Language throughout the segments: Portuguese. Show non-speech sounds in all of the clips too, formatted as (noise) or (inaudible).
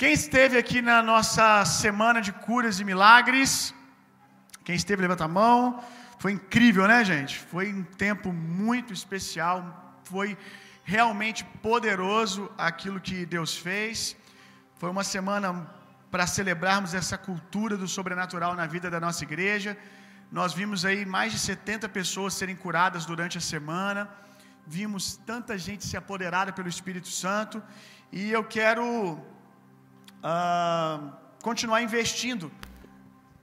Quem esteve aqui na nossa semana de curas e milagres? Quem esteve, levanta a mão. Foi incrível, né, gente? Foi um tempo muito especial. Foi realmente poderoso aquilo que Deus fez. Foi uma semana para celebrarmos essa cultura do sobrenatural na vida da nossa igreja. Nós vimos aí mais de 70 pessoas serem curadas durante a semana. Vimos tanta gente se apoderada pelo Espírito Santo. E eu quero continuar investindo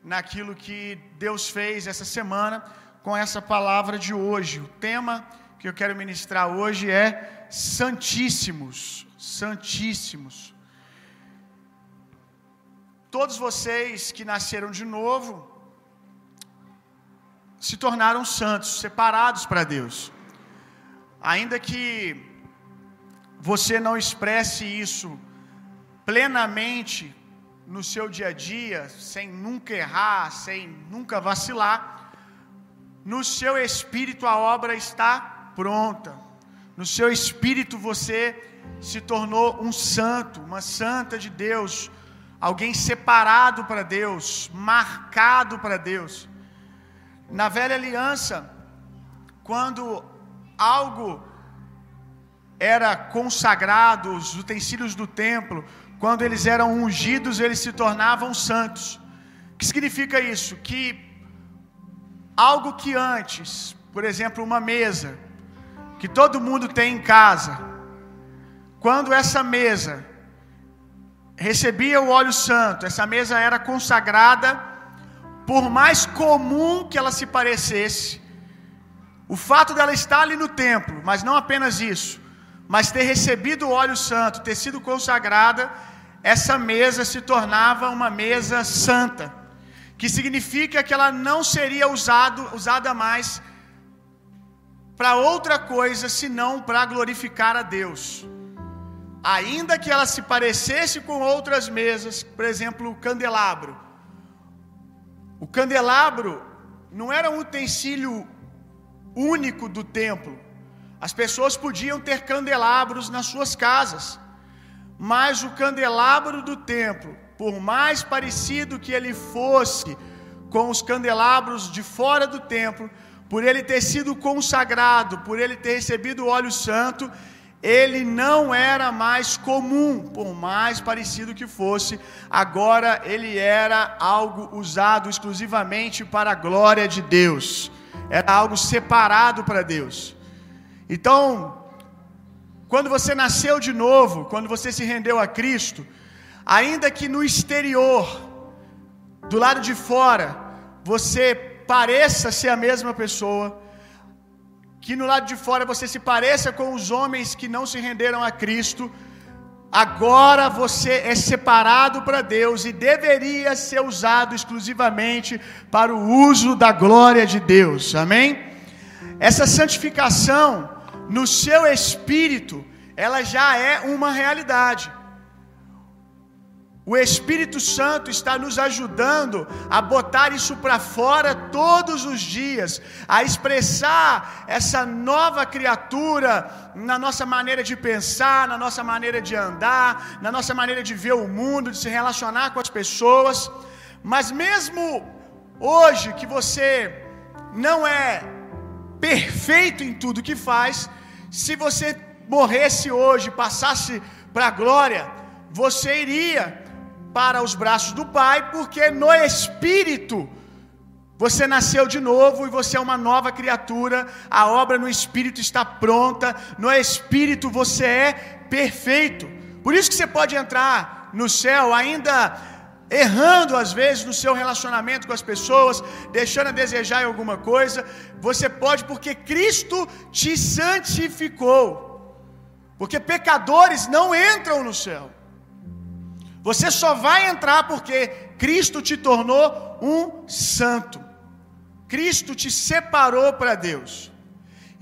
naquilo que Deus fez essa semana com essa palavra de hoje. O tema que eu quero ministrar hoje é Santíssimos. Santíssimos. Todos vocês que nasceram de novo se tornaram santos, separados para Deus. Ainda que você não expresse isso plenamente no seu dia a dia, sem nunca errar, sem nunca vacilar, no seu espírito a obra está pronta. No seu espírito você se tornou um santo, uma santa de Deus, alguém separado para Deus, marcado para Deus. Na velha aliança, quando algo era consagrado, os utensílios do templo, quando eles eram ungidos, eles se tornavam santos. O que significa isso? Que algo que antes, por exemplo, uma mesa, que todo mundo tem em casa, quando essa mesa recebia o óleo santo, essa mesa era consagrada, por mais comum que ela se parecesse, o fato dela estar ali no templo, mas não apenas isso, mas ter recebido o óleo santo, ter sido consagrada, essa mesa se tornava uma mesa santa, que significa que ela não seria usado, usada mais para outra coisa senão para glorificar a Deus. Ainda que ela se parecesse com outras mesas, por exemplo, o candelabro. O candelabro não era um utensílio único do templo. As pessoas podiam ter candelabros nas suas casas, mas o candelabro do templo, por mais parecido que ele fosse com os candelabros de fora do templo, por ele ter sido consagrado, por ele ter recebido o óleo santo, ele não era mais comum, por mais parecido que fosse, agora ele era algo usado exclusivamente para a glória de Deus, era algo separado para Deus. Então, quando você nasceu de novo, quando você se rendeu a Cristo, ainda que no exterior, do lado de fora, você pareça ser a mesma pessoa, que no lado de fora você se pareça com os homens que não se renderam a Cristo, agora você é separado para Deus e deveria ser usado exclusivamente para o uso da glória de Deus, amém? Essa santificação no seu espírito, ela já é uma realidade. O Espírito Santo está nos ajudando a botar isso para fora todos os dias, a expressar essa nova criatura na nossa maneira de pensar, na nossa maneira de andar, na nossa maneira de ver o mundo, de se relacionar com as pessoas. Mas mesmo hoje que você não é perfeito em tudo que faz, se você morresse hoje, passasse para a glória, você iria para os braços do Pai, porque no Espírito você nasceu de novo e você é uma nova criatura, a obra no Espírito está pronta, no Espírito você é perfeito. Por isso que você pode entrar no céu ainda errando às vezes no seu relacionamento com as pessoas, deixando a desejar em alguma coisa, você pode porque Cristo te santificou. Porque pecadores não entram no céu. Você só vai entrar porque Cristo te tornou um santo. Cristo te separou para Deus.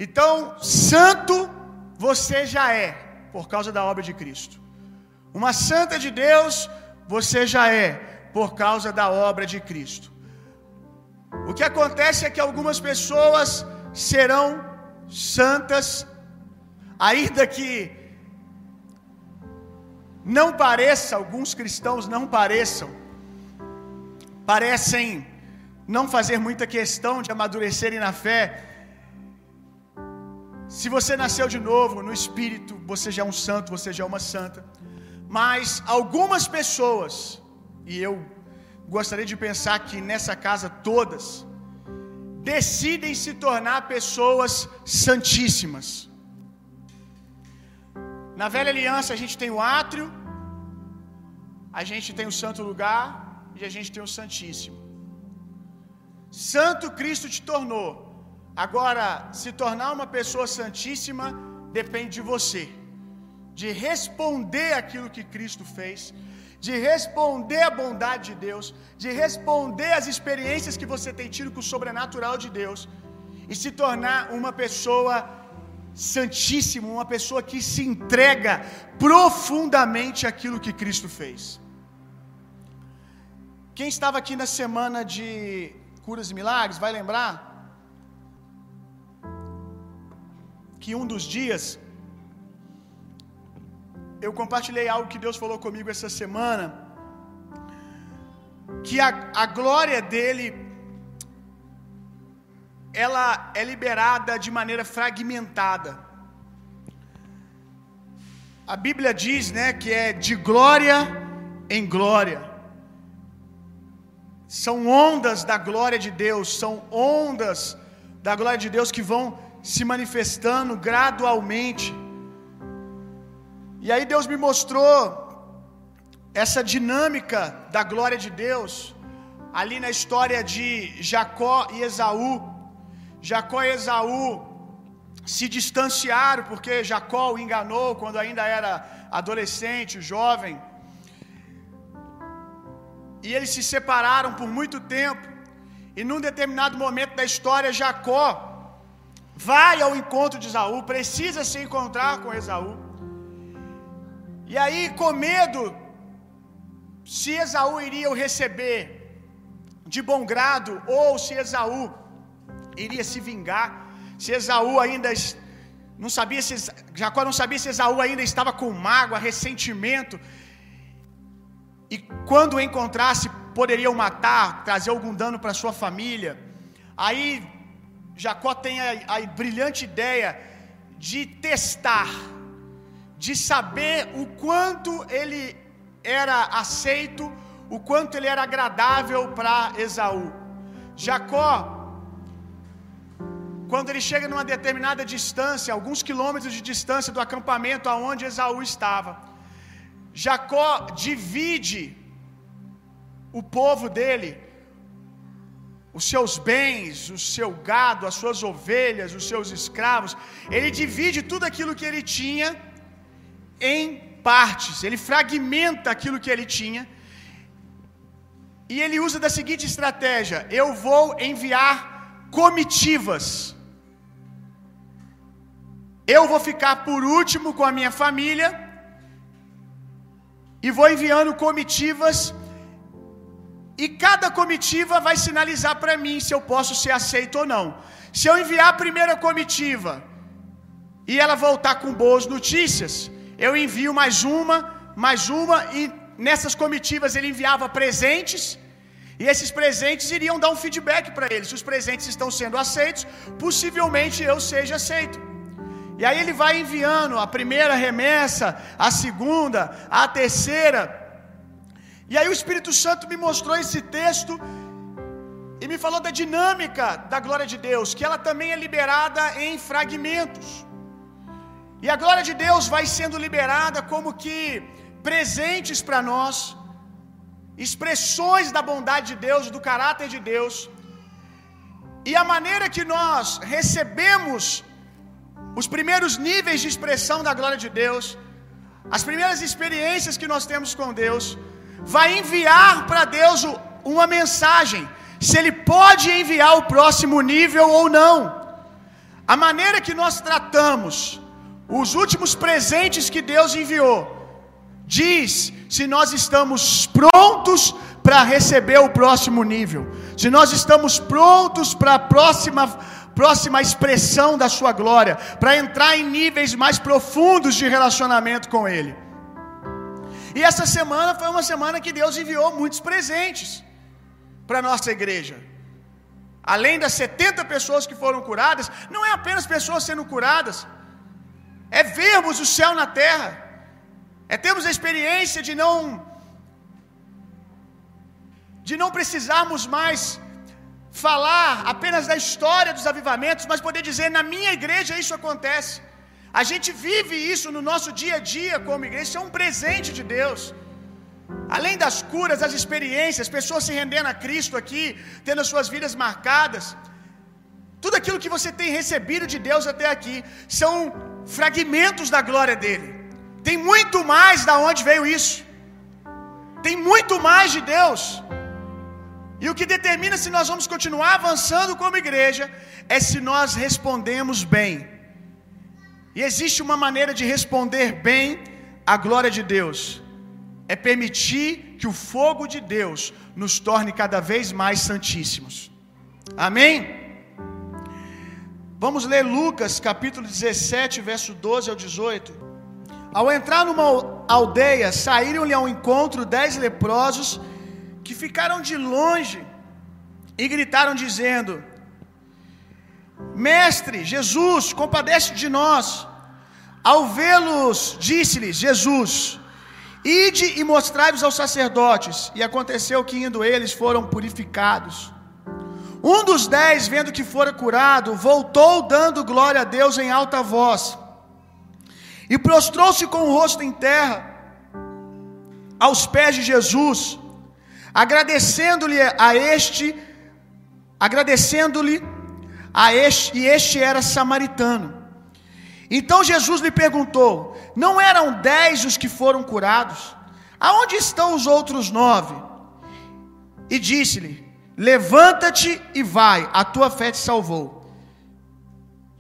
Então, santo você já é por causa da obra de Cristo. Uma santa de Deus você já é por causa da obra de Cristo. O que acontece é que algumas pessoas serão santas, ainda que não pareça, alguns cristãos não pareçam, parecem não fazer muita questão de amadurecerem na fé. Se você nasceu de novo no espírito, você já é um santo, você já é uma santa. Mas algumas pessoas, e eu gostaria de pensar que nessa casa todas, decidem se tornar pessoas santíssimas. Na velha aliança a gente tem o átrio, a gente tem o santo lugar e a gente tem o santíssimo. Santo Cristo te tornou. Agora, se tornar uma pessoa santíssima depende de você, de responder aquilo que Cristo fez, de responder à bondade de Deus, de responder às experiências que você tem tido com o sobrenatural de Deus e se tornar uma pessoa santíssima, uma pessoa que se entrega profundamente àquilo que Cristo fez. Quem estava aqui na semana de curas e milagres vai lembrar que um dos dias eu compartilhei algo que Deus falou comigo essa semana, que a, a glória dele ela é liberada de maneira fragmentada. A Bíblia diz, né, que é de glória em glória. São ondas da glória de Deus, são ondas da glória de Deus que vão se manifestando gradualmente. E aí Deus me mostrou essa dinâmica da glória de Deus ali na história de Jacó e Esaú. Jacó e Esaú se distanciaram porque Jacó o enganou quando ainda era adolescente, jovem. E eles se separaram por muito tempo. E num determinado momento da história, Jacó vai ao encontro de Esaú, precisa se encontrar com Esaú. E aí, com medo, se Esaú iria o receber de bom grado, ou se Esaú iria se vingar, se Esaú ainda não sabia se Jacó não sabia se Esaú ainda estava com mágoa, ressentimento, e quando o encontrasse poderiam matar, trazer algum dano para sua família. Aí Jacó tem a, a brilhante ideia de testar, de saber o quanto ele era aceito, o quanto ele era agradável para Esaú. Jacó, quando ele chega numa determinada distância, alguns quilômetros de distância do acampamento aonde Esaú estava, Jacó divide o povo dele, os seus bens, o seu gado, as suas ovelhas, os seus escravos, ele divide tudo aquilo que ele tinha em partes, ele fragmenta aquilo que ele tinha, e ele usa da seguinte estratégia: eu vou enviar comitivas, eu vou ficar por último com a minha família, e vou enviando comitivas, e cada comitiva vai sinalizar para mim se eu posso ser aceito ou não. Se eu enviar a primeira comitiva e ela voltar com boas notícias, eu envio mais uma, mais uma, e nessas comitivas ele enviava presentes, e esses presentes iriam dar um feedback para ele. Se os presentes estão sendo aceitos, possivelmente eu seja aceito. E aí ele vai enviando a primeira remessa, a segunda, a terceira. E aí o Espírito Santo me mostrou esse texto e me falou da dinâmica da glória de Deus, que ela também é liberada em fragmentos. E a glória de Deus vai sendo liberada como que presentes para nós, expressões da bondade de Deus, do caráter de Deus. E a maneira que nós recebemos os primeiros níveis de expressão da glória de Deus, as primeiras experiências que nós temos com Deus, vai enviar para Deus uma mensagem, se Ele pode enviar o próximo nível ou não. A maneira que nós tratamos os últimos presentes que Deus enviou, diz se nós estamos prontos para receber o próximo nível, se nós estamos prontos para a próxima próxima expressão da sua glória, para entrar em níveis mais profundos de relacionamento com ele. E essa semana foi uma semana que Deus enviou muitos presentes para nossa igreja. Além das 70 pessoas que foram curadas, não é apenas pessoas sendo curadas, é vermos o céu na terra, é termos a experiência de não de não precisarmos mais falar apenas da história dos avivamentos, mas poder dizer na minha igreja isso acontece. A gente vive isso no nosso dia a dia como igreja, isso é um presente de Deus. Além das curas, das experiências, pessoas se rendendo a Cristo aqui, tendo as suas vidas marcadas, tudo aquilo que você tem recebido de Deus até aqui são fragmentos da glória dele. Tem muito mais da onde veio isso. Tem muito mais de Deus. E o que determina se nós vamos continuar avançando como igreja é se nós respondemos bem. E existe uma maneira de responder bem à glória de Deus. É permitir que o fogo de Deus nos torne cada vez mais santíssimos. Amém? Vamos ler Lucas capítulo 17, verso 12 ao 18. Ao entrar numa aldeia, saíram-lhe ao encontro dez leprosos que ficaram de longe e gritaram, dizendo: Mestre, Jesus, compadece de nós. Ao vê-los, disse-lhes Jesus: Ide e mostrai-vos aos sacerdotes. E aconteceu que, indo eles, foram purificados. Um dos dez, vendo que fora curado, voltou dando glória a Deus em alta voz. E prostrou-se com o rosto em terra, aos pés de Jesus, agradecendo-lhe a este, agradecendo-lhe a este, e este era samaritano. Então Jesus lhe perguntou: Não eram dez os que foram curados? Aonde estão os outros nove? E disse-lhe: Levanta-te e vai, a tua fé te salvou.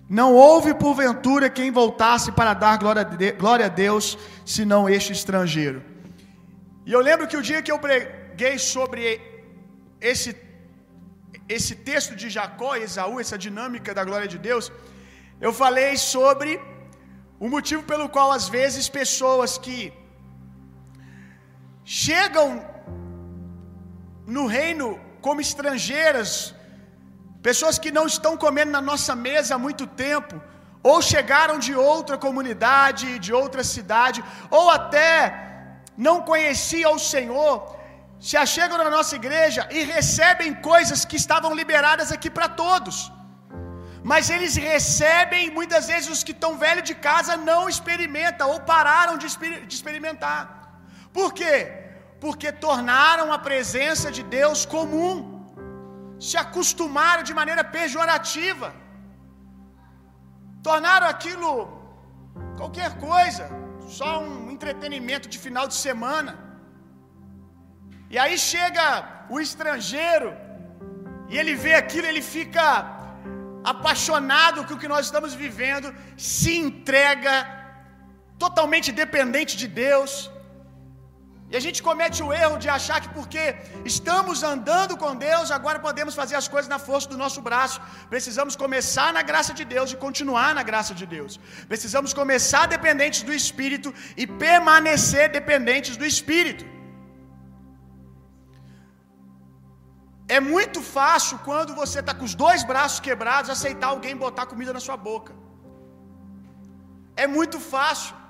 Não houve porventura quem voltasse para dar glória a Deus, senão este estrangeiro. E eu lembro que o dia que eu preguei sobre esse, esse texto de Jacó e Esaú, essa dinâmica da glória de Deus, eu falei sobre o motivo pelo qual às vezes pessoas que chegam no reino como estrangeiras, pessoas que não estão comendo na nossa mesa há muito tempo, ou chegaram de outra comunidade, de outra cidade, ou até não conheciam o Senhor, se achegam na nossa igreja e recebem coisas que estavam liberadas aqui para todos. Mas eles recebem, muitas vezes os que estão velhos de casa não experimentam ou pararam de, de experimentar. Por quê? Porque tornaram a presença de Deus comum, se acostumaram de maneira pejorativa, tornaram aquilo qualquer coisa, só um entretenimento de final de semana. E aí chega o estrangeiro e ele vê aquilo, ele fica apaixonado com o que nós estamos vivendo, se entrega totalmente dependente de Deus. E a gente comete o erro de achar que porque estamos andando com Deus, agora podemos fazer as coisas na força do nosso braço. Precisamos começar na graça de Deus e continuar na graça de Deus. Precisamos começar dependentes do Espírito e permanecer dependentes do Espírito. É muito fácil quando você está com os dois braços quebrados aceitar alguém botar comida na sua boca. É muito fácil.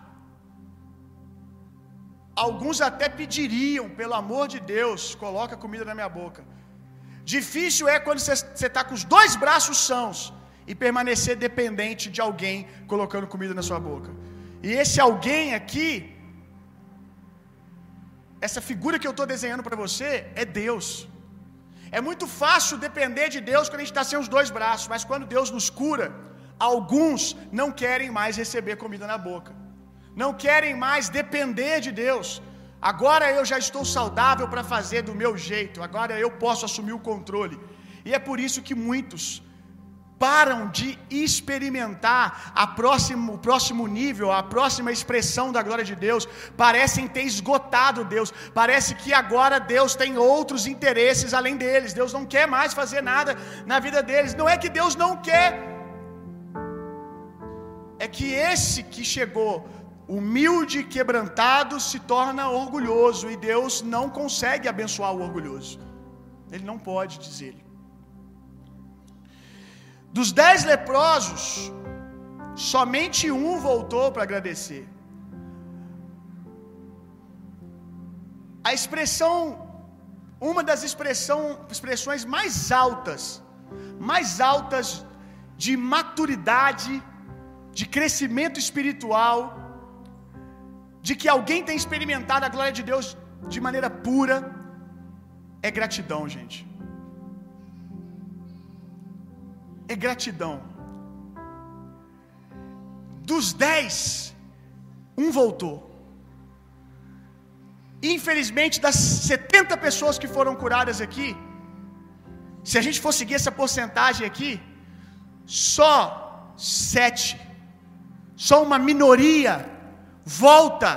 Alguns até pediriam, pelo amor de Deus, coloca comida na minha boca. Difícil é quando você está com os dois braços sãos e permanecer dependente de alguém colocando comida na sua boca. E esse alguém aqui, essa figura que eu estou desenhando para você, é Deus. É muito fácil depender de Deus quando a gente está sem os dois braços, mas quando Deus nos cura, alguns não querem mais receber comida na boca, não querem mais depender de Deus. Agora eu já estou saudável para fazer do meu jeito, agora eu posso assumir o controle. E é por isso que muitos param de experimentar a próximo, o próximo nível, a próxima expressão da glória de Deus, parecem ter esgotado Deus, parece que agora Deus tem outros interesses além deles, Deus não quer mais fazer nada na vida deles. Não é que Deus não quer, é que esse que chegou, humilde e quebrantado se torna orgulhoso e Deus não consegue abençoar o orgulhoso. Ele não pode, diz ele. Dos dez leprosos, somente um voltou para agradecer. A expressão, uma das expressão, expressões mais altas, mais altas de maturidade, de crescimento espiritual, de que alguém tem experimentado a glória de Deus de maneira pura, é gratidão, gente. É gratidão. Dos dez, um voltou. Infelizmente, das 70 pessoas que foram curadas aqui, se a gente for seguir essa porcentagem aqui, só sete, só uma minoria volta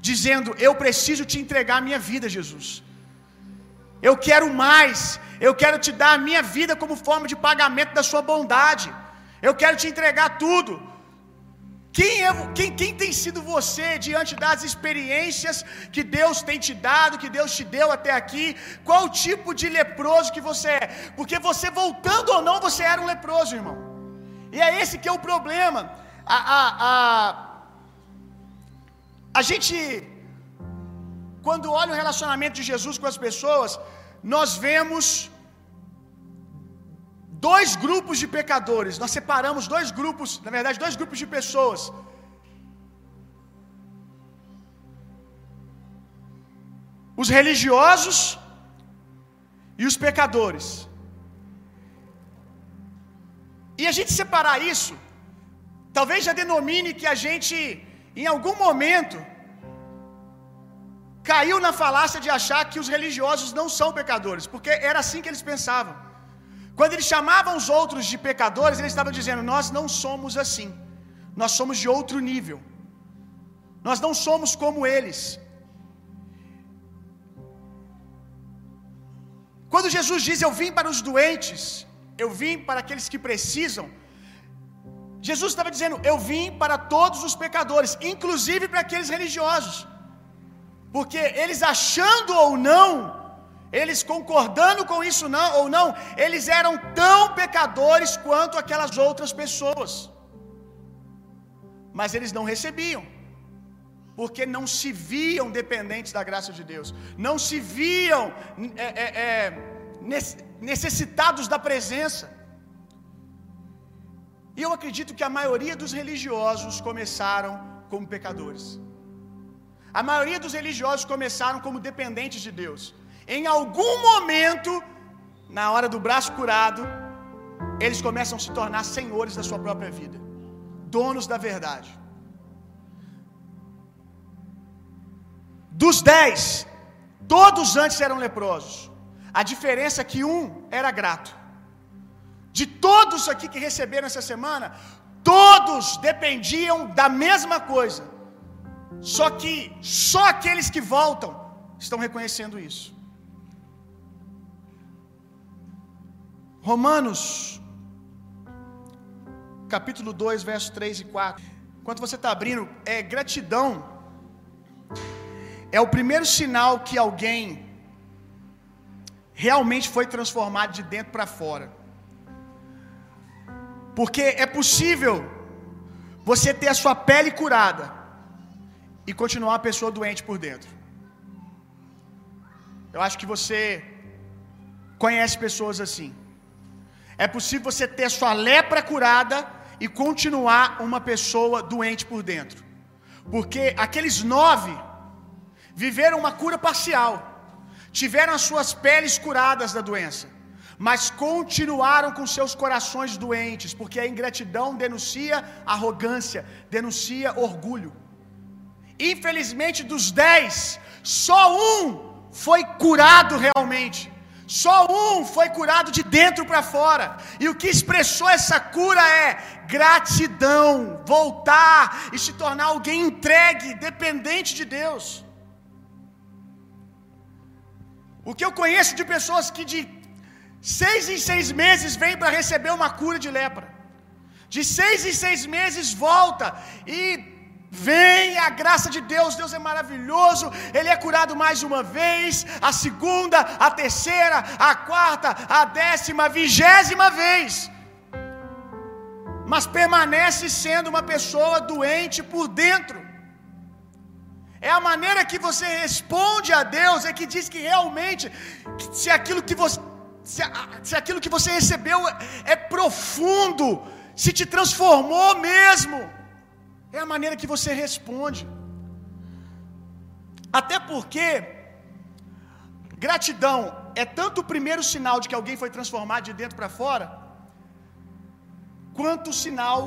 dizendo: Eu preciso te entregar a minha vida, Jesus. Eu quero mais. Eu quero te dar a minha vida como forma de pagamento da sua bondade. Eu quero te entregar tudo. Quem, é, quem, quem tem sido você diante das experiências que Deus tem te dado, que Deus te deu até aqui? Qual tipo de leproso que você é? Porque você, voltando ou não, você era um leproso, irmão. E é esse que é o problema. A, a, a, a gente, quando olha o relacionamento de Jesus com as pessoas, nós vemos dois grupos de pecadores. Nós separamos dois grupos, na verdade, dois grupos de pessoas. Os religiosos e os pecadores. E a gente separar isso, talvez já denomine que a gente, em algum momento, caiu na falácia de achar que os religiosos não são pecadores, porque era assim que eles pensavam. Quando eles chamavam os outros de pecadores, eles estavam dizendo: Nós não somos assim, nós somos de outro nível, nós não somos como eles. Quando Jesus diz: Eu vim para os doentes, eu vim para aqueles que precisam, Jesus estava dizendo: Eu vim para todos os pecadores, inclusive para aqueles religiosos. Porque eles achando ou não, eles concordando com isso não ou não, eles eram tão pecadores quanto aquelas outras pessoas. Mas eles não recebiam. Porque não se viam dependentes da graça de Deus, não se viam é, é, é, necessitados da presença. E eu acredito que a maioria dos religiosos começaram como pecadores. A maioria dos religiosos começaram como dependentes de Deus. Em algum momento, na hora do braço curado, eles começam a se tornar senhores da sua própria vida, donos da verdade. Dos dez, todos antes eram leprosos. A diferença é que um era grato. De todos aqui que receberam essa semana, todos dependiam da mesma coisa. Só que só aqueles que voltam estão reconhecendo isso. Romanos, capítulo 2, versos 3 e 4. Enquanto você está abrindo, é gratidão. É o primeiro sinal que alguém realmente foi transformado de dentro para fora. Porque é possível você ter a sua pele curada e continuar uma pessoa doente por dentro. Eu acho que você conhece pessoas assim. É possível você ter a sua lepra curada e continuar uma pessoa doente por dentro. Porque aqueles nove viveram uma cura parcial, tiveram as suas peles curadas da doença, mas continuaram com seus corações doentes, porque a ingratidão denuncia arrogância, denuncia orgulho. Infelizmente, dos dez, só um foi curado realmente. Só um foi curado de dentro para fora. E o que expressou essa cura é gratidão, voltar e se tornar alguém entregue, dependente de Deus. O que eu conheço de pessoas que de seis em seis meses vêm para receber uma cura de lepra, de seis em seis meses volta e Vem a graça de Deus, Deus é maravilhoso, Ele é curado mais uma vez, a segunda, a terceira, a quarta, a décima, a vigésima vez, mas permanece sendo uma pessoa doente por dentro. É a maneira que você responde a Deus é que diz que realmente, se aquilo que você, se, se aquilo que você recebeu é, é profundo, se te transformou mesmo, é a maneira que você responde. Até porque gratidão é tanto o primeiro sinal de que alguém foi transformado de dentro para fora, quanto o sinal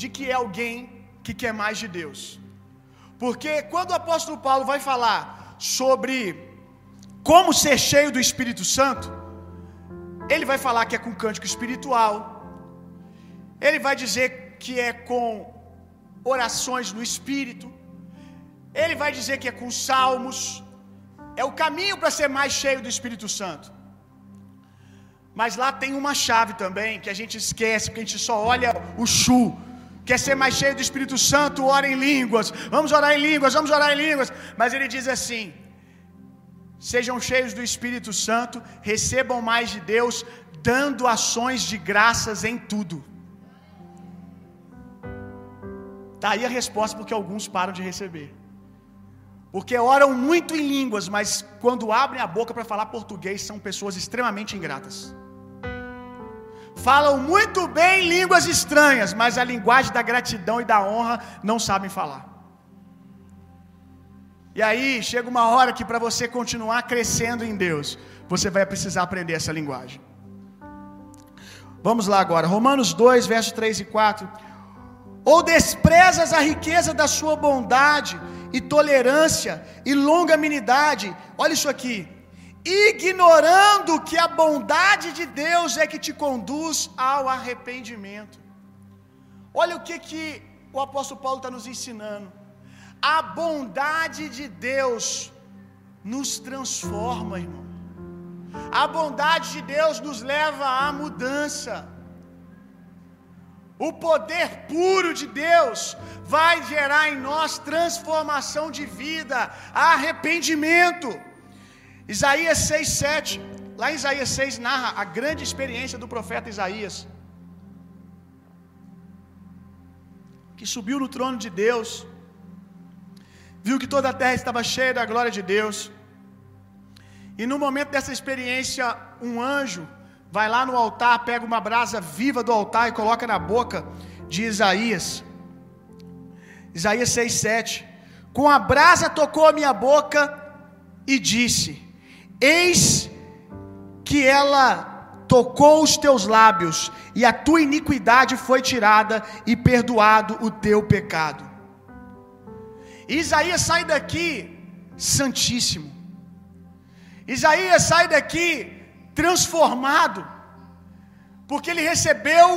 de que é alguém que quer mais de Deus. Porque quando o apóstolo Paulo vai falar sobre como ser cheio do Espírito Santo, ele vai falar que é com cântico espiritual, ele vai dizer que é com orações no Espírito, ele vai dizer que é com salmos, é o caminho para ser mais cheio do Espírito Santo. Mas lá tem uma chave também que a gente esquece, porque a gente só olha o chu. Quer ser mais cheio do Espírito Santo, ora em línguas. Vamos orar em línguas, vamos orar em línguas. Mas ele diz assim: Sejam cheios do Espírito Santo, recebam mais de Deus, dando ações de graças em tudo. Está aí a resposta porque alguns param de receber. Porque oram muito em línguas, mas quando abrem a boca para falar português são pessoas extremamente ingratas. Falam muito bem línguas estranhas, mas a linguagem da gratidão e da honra não sabem falar. E aí chega uma hora que para você continuar crescendo em Deus, você vai precisar aprender essa linguagem. Vamos lá agora, Romanos 2, versos 3 e 4. Ou desprezas a riqueza da sua bondade e tolerância e longanimidade, olha isso aqui, ignorando que a bondade de Deus é que te conduz ao arrependimento. Olha o que, que o apóstolo Paulo está nos ensinando. A bondade de Deus nos transforma, irmão. A bondade de Deus nos leva à mudança. O poder puro de Deus vai gerar em nós transformação de vida, arrependimento. Isaías 6, 7. Lá em Isaías 6 narra a grande experiência do profeta Isaías. Que subiu no trono de Deus, viu que toda a terra estava cheia da glória de Deus. E no momento dessa experiência, um anjo vai lá no altar, pega uma brasa viva do altar e coloca na boca de Isaías. Isaías 6:7. Com a brasa tocou a minha boca e disse: Eis que ela tocou os teus lábios, e a tua iniquidade foi tirada, e perdoado o teu pecado. Isaías sai daqui santíssimo. Isaías sai daqui transformado, porque ele recebeu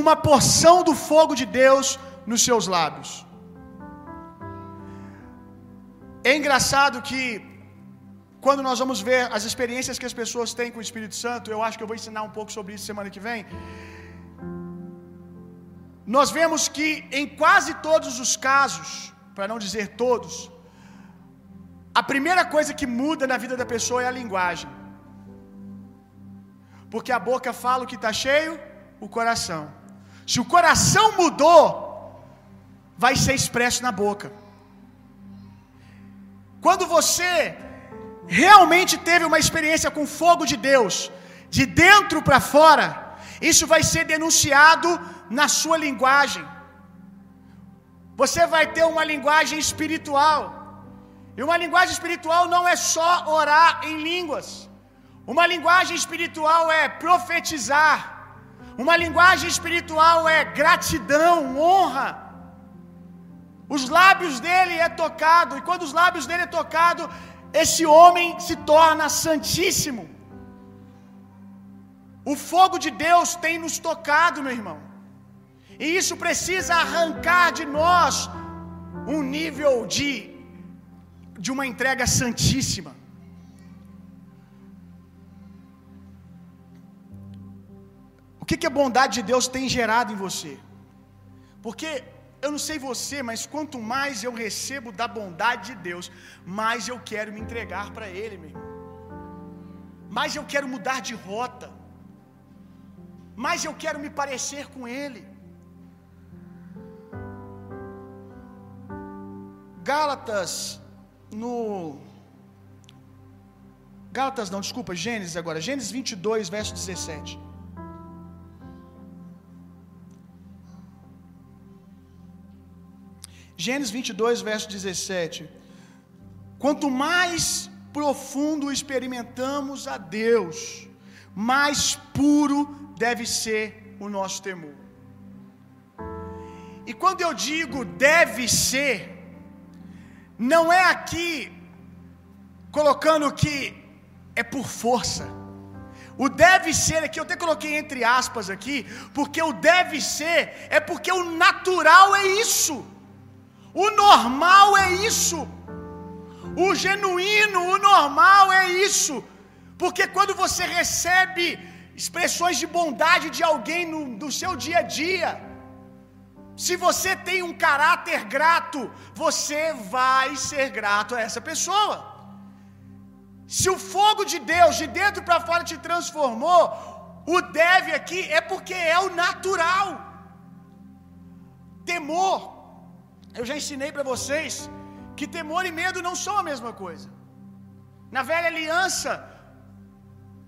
uma porção do fogo de Deus nos seus lábios. É engraçado que quando nós vamos ver as experiências que as pessoas têm com o Espírito Santo, eu acho que eu vou ensinar um pouco sobre isso semana que vem. Nós vemos que em quase todos os casos, para não dizer todos, a primeira coisa que muda na vida da pessoa é a linguagem. Porque a boca fala o que está cheio, o coração. Se o coração mudou, vai ser expresso na boca. Quando você realmente teve uma experiência com fogo de Deus, de dentro para fora, isso vai ser denunciado na sua linguagem. Você vai ter uma linguagem espiritual. E uma linguagem espiritual não é só orar em línguas. Uma linguagem espiritual é profetizar. Uma linguagem espiritual é gratidão, honra. Os lábios dele é tocado, e quando os lábios dele é tocado, esse homem se torna santíssimo. O fogo de Deus tem nos tocado, meu irmão. E isso precisa arrancar de nós um nível de de uma entrega santíssima. O que, que a bondade de Deus tem gerado em você? Porque eu não sei você, mas quanto mais eu recebo da bondade de Deus, mais eu quero me entregar para Ele, meu irmão. Mais eu quero mudar de rota, mais eu quero me parecer com Ele. Gálatas, no. Gálatas não, desculpa, Gênesis agora, Gênesis 22, verso 17. Gênesis 22, verso 17. Quanto mais profundo experimentamos a Deus, mais puro deve ser o nosso temor. E quando eu digo deve ser, não é aqui colocando que é por força. O deve ser aqui, eu até coloquei entre aspas aqui, porque o deve ser é porque o natural é isso. O normal é isso. O genuíno, o normal é isso. Porque quando você recebe expressões de bondade de alguém no, no seu dia a dia, se você tem um caráter grato, você vai ser grato a essa pessoa. Se o fogo de Deus de dentro para fora te transformou, o deve aqui é porque é o natural. Temor eu já ensinei para vocês que temor e medo não são a mesma coisa. Na velha aliança,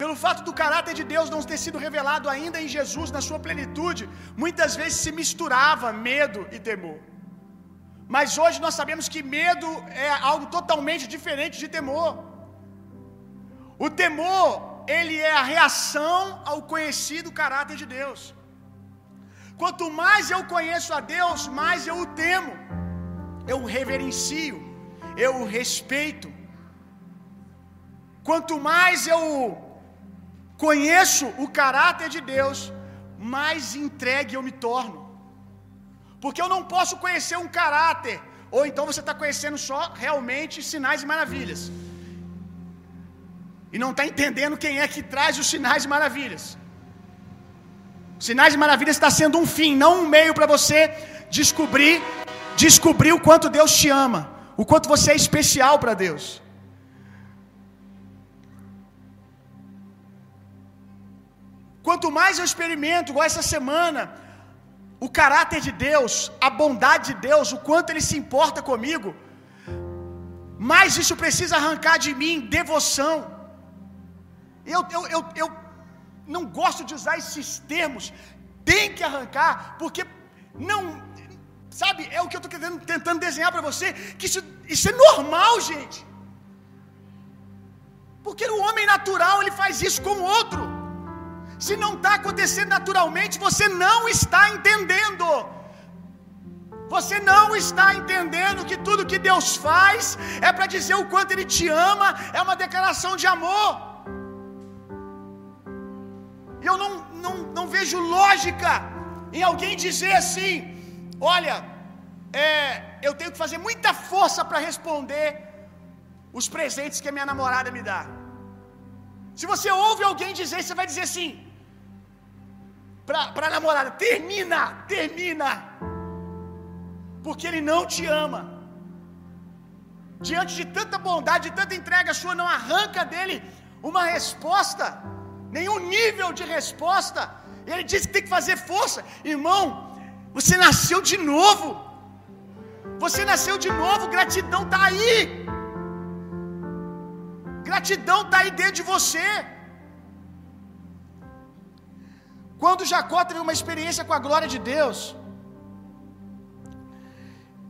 pelo fato do caráter de Deus não ter sido revelado ainda em Jesus na sua plenitude, muitas vezes se misturava medo e temor. Mas hoje nós sabemos que medo é algo totalmente diferente de temor. O temor, ele é a reação ao conhecido caráter de Deus. Quanto mais eu conheço a Deus, mais eu o temo eu o reverencio, eu o respeito. Quanto mais eu conheço o caráter de Deus, mais entregue eu me torno. Porque eu não posso conhecer um caráter, ou então você está conhecendo só realmente sinais e maravilhas. E não está entendendo quem é que traz os sinais e maravilhas. Sinais e maravilhas está sendo um fim, não um meio para você descobrir descobrir o quanto Deus te ama, o quanto você é especial para Deus. Quanto mais eu experimento, igual essa semana, o caráter de Deus, a bondade de Deus, o quanto Ele se importa comigo, mais isso precisa arrancar de mim devoção. Eu, eu, eu, eu não gosto de usar esses termos, tem que arrancar, porque não, Sabe, é o que eu estou tentando, tentando desenhar para você, que isso, isso é normal, gente. Porque o homem natural ele faz isso com o outro. Se não está acontecendo naturalmente, você não está entendendo. Você não está entendendo que tudo que Deus faz é para dizer o quanto Ele te ama, é uma declaração de amor. Eu não, não, não vejo lógica em alguém dizer assim: Olha, é, eu tenho que fazer muita força para responder os presentes que a minha namorada me dá. Se você ouve alguém dizer, você vai dizer assim para a namorada: termina, termina, porque ele não te ama. Diante de tanta bondade, de tanta entrega sua, não arranca dele uma resposta, nenhum nível de resposta. Ele diz que tem que fazer força, irmão. Você nasceu de novo. Você nasceu de novo, gratidão está aí. Gratidão está aí dentro de você. Quando Jacó teve uma experiência com a glória de Deus,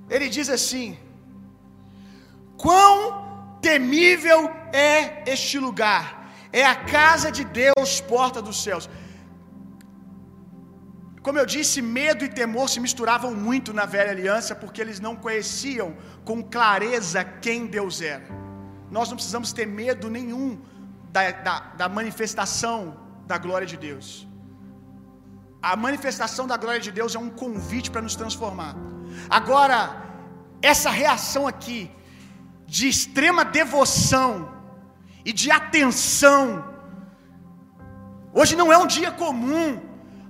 ele diz assim: Quão temível é este lugar! É a casa de Deus, porta dos céus. Como eu disse, medo e temor se misturavam muito na velha aliança porque eles não conheciam com clareza quem Deus era. Nós não precisamos ter medo nenhum da, da, da manifestação da glória de Deus. A manifestação da glória de Deus é um convite para nos transformar. Agora, essa reação aqui de extrema devoção e de atenção, hoje não é um dia comum.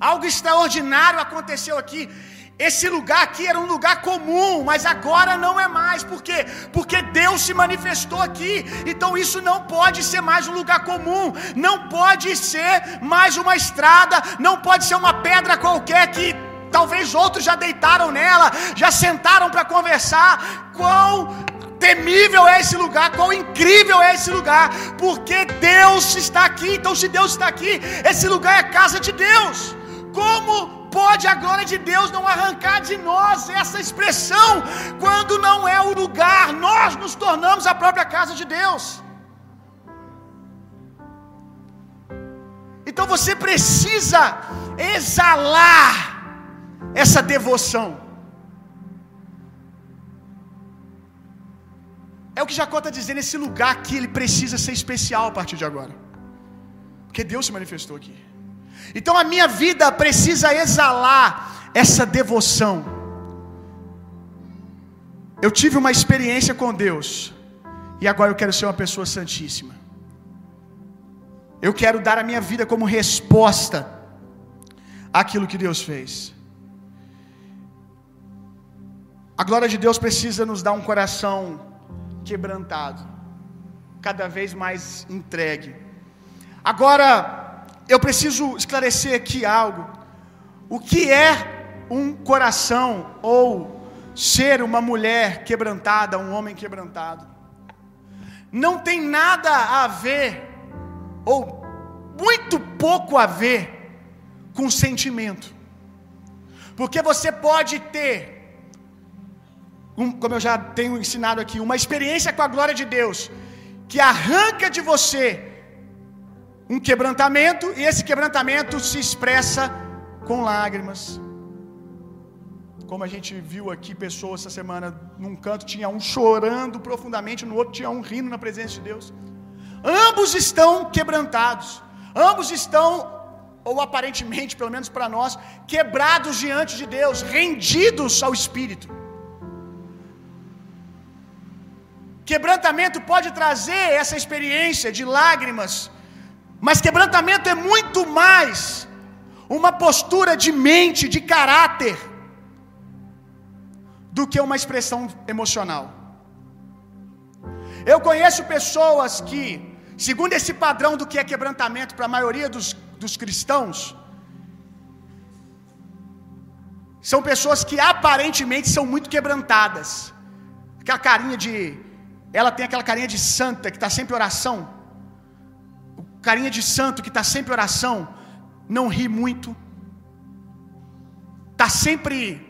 Algo extraordinário aconteceu aqui. Esse lugar aqui era um lugar comum, mas agora não é mais. Por quê? Porque Deus se manifestou aqui. Então isso não pode ser mais um lugar comum, não pode ser mais uma estrada, não pode ser uma pedra qualquer que talvez outros já deitaram nela, já sentaram para conversar. Quão temível é esse lugar, quão incrível é esse lugar, porque Deus está aqui. Então, se Deus está aqui, esse lugar é a casa de Deus. Como pode a glória de Deus não arrancar de nós essa expressão quando não é o lugar? Nós nos tornamos a própria casa de Deus. Então você precisa exalar essa devoção. É o que Jacó está dizendo, esse lugar aqui ele precisa ser especial a partir de agora. Porque Deus se manifestou aqui. Então a minha vida precisa exalar essa devoção. Eu tive uma experiência com Deus e agora eu quero ser uma pessoa santíssima. Eu quero dar a minha vida como resposta àquilo que Deus fez. A glória de Deus precisa nos dar um coração quebrantado, cada vez mais entregue. Agora, eu preciso esclarecer aqui algo. O que é um coração ou ser uma mulher quebrantada, um homem quebrantado? Não tem nada a ver, ou muito pouco a ver, com sentimento. Porque você pode ter, um, como eu já tenho ensinado aqui, uma experiência com a glória de Deus, que arranca de você um quebrantamento, e esse quebrantamento se expressa com lágrimas. Como a gente viu aqui pessoas essa semana, num canto tinha um chorando profundamente, no outro tinha um rindo na presença de Deus. Ambos estão quebrantados, ambos estão, ou aparentemente, pelo menos para nós, quebrados diante de Deus, rendidos ao Espírito. Quebrantamento pode trazer essa experiência de lágrimas, mas quebrantamento é muito mais uma postura de mente, de caráter, do que uma expressão emocional. Eu conheço pessoas que, segundo esse padrão do que é quebrantamento para a maioria dos, dos cristãos, são pessoas que aparentemente são muito quebrantadas. Aquela carinha de. Ela tem aquela carinha de santa que está sempre oração. Carinha de santo que está sempre oração. Não ri muito. Está sempre. (laughs)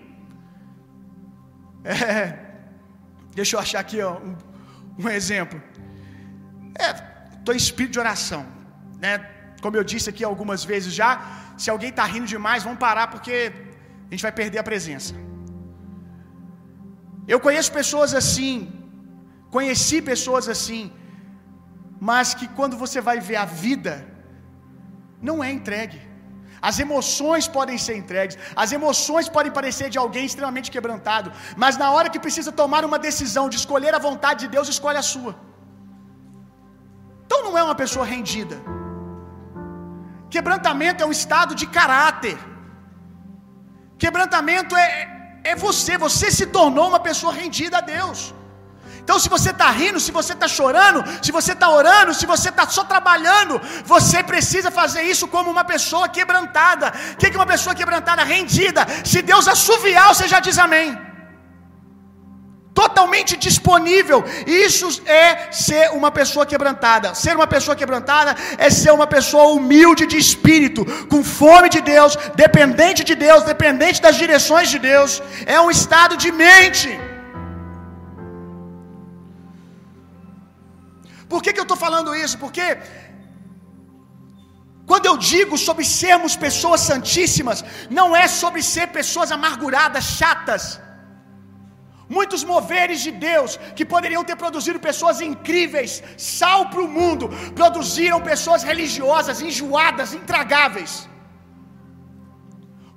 É, deixa eu achar aqui ó, um, um exemplo. Estou é, em espírito de oração. Né? Como eu disse aqui algumas vezes já, se alguém está rindo demais, vamos parar porque a gente vai perder a presença. Eu conheço pessoas assim, conheci pessoas assim, mas que quando você vai ver a vida, não é entregue. As emoções podem ser entregues, as emoções podem parecer de alguém extremamente quebrantado, mas na hora que precisa tomar uma decisão de escolher a vontade de Deus, escolhe a sua. Então não é uma pessoa rendida. Quebrantamento é um estado de caráter. Quebrantamento é, é você, você se tornou uma pessoa rendida a Deus. Então, se você está rindo, se você está chorando, se você está orando, se você está só trabalhando, você precisa fazer isso como uma pessoa quebrantada. O que é uma pessoa quebrantada? Rendida. Se Deus assoviar, você já diz amém. Totalmente disponível. Isso é ser uma pessoa quebrantada. Ser uma pessoa quebrantada é ser uma pessoa humilde de espírito, com fome de Deus, dependente de Deus, dependente das direções de Deus. É um estado de mente. Por que, que eu estou falando isso? Porque quando eu digo sobre sermos pessoas santíssimas, não é sobre ser pessoas amarguradas, chatas. Muitos moveres de Deus que poderiam ter produzido pessoas incríveis, sal para o mundo, produziram pessoas religiosas, enjoadas, intragáveis.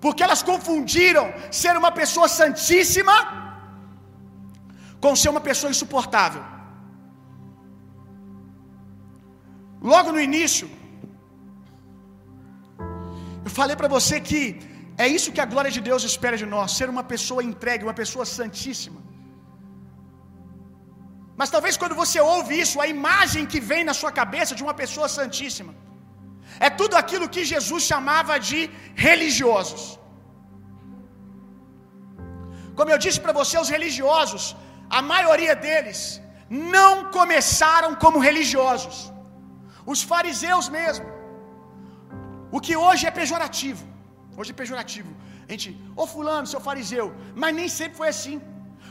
Porque elas confundiram ser uma pessoa santíssima com ser uma pessoa insuportável. Logo no início, eu falei para você que é isso que a glória de Deus espera de nós, ser uma pessoa entregue, uma pessoa santíssima. Mas talvez quando você ouve isso, a imagem que vem na sua cabeça de uma pessoa santíssima é tudo aquilo que Jesus chamava de religiosos. Como eu disse para você, os religiosos, a maioria deles não começaram como religiosos. Os fariseus mesmo. O que hoje é pejorativo. Hoje é pejorativo. A gente, ô fulano, seu fariseu, mas nem sempre foi assim.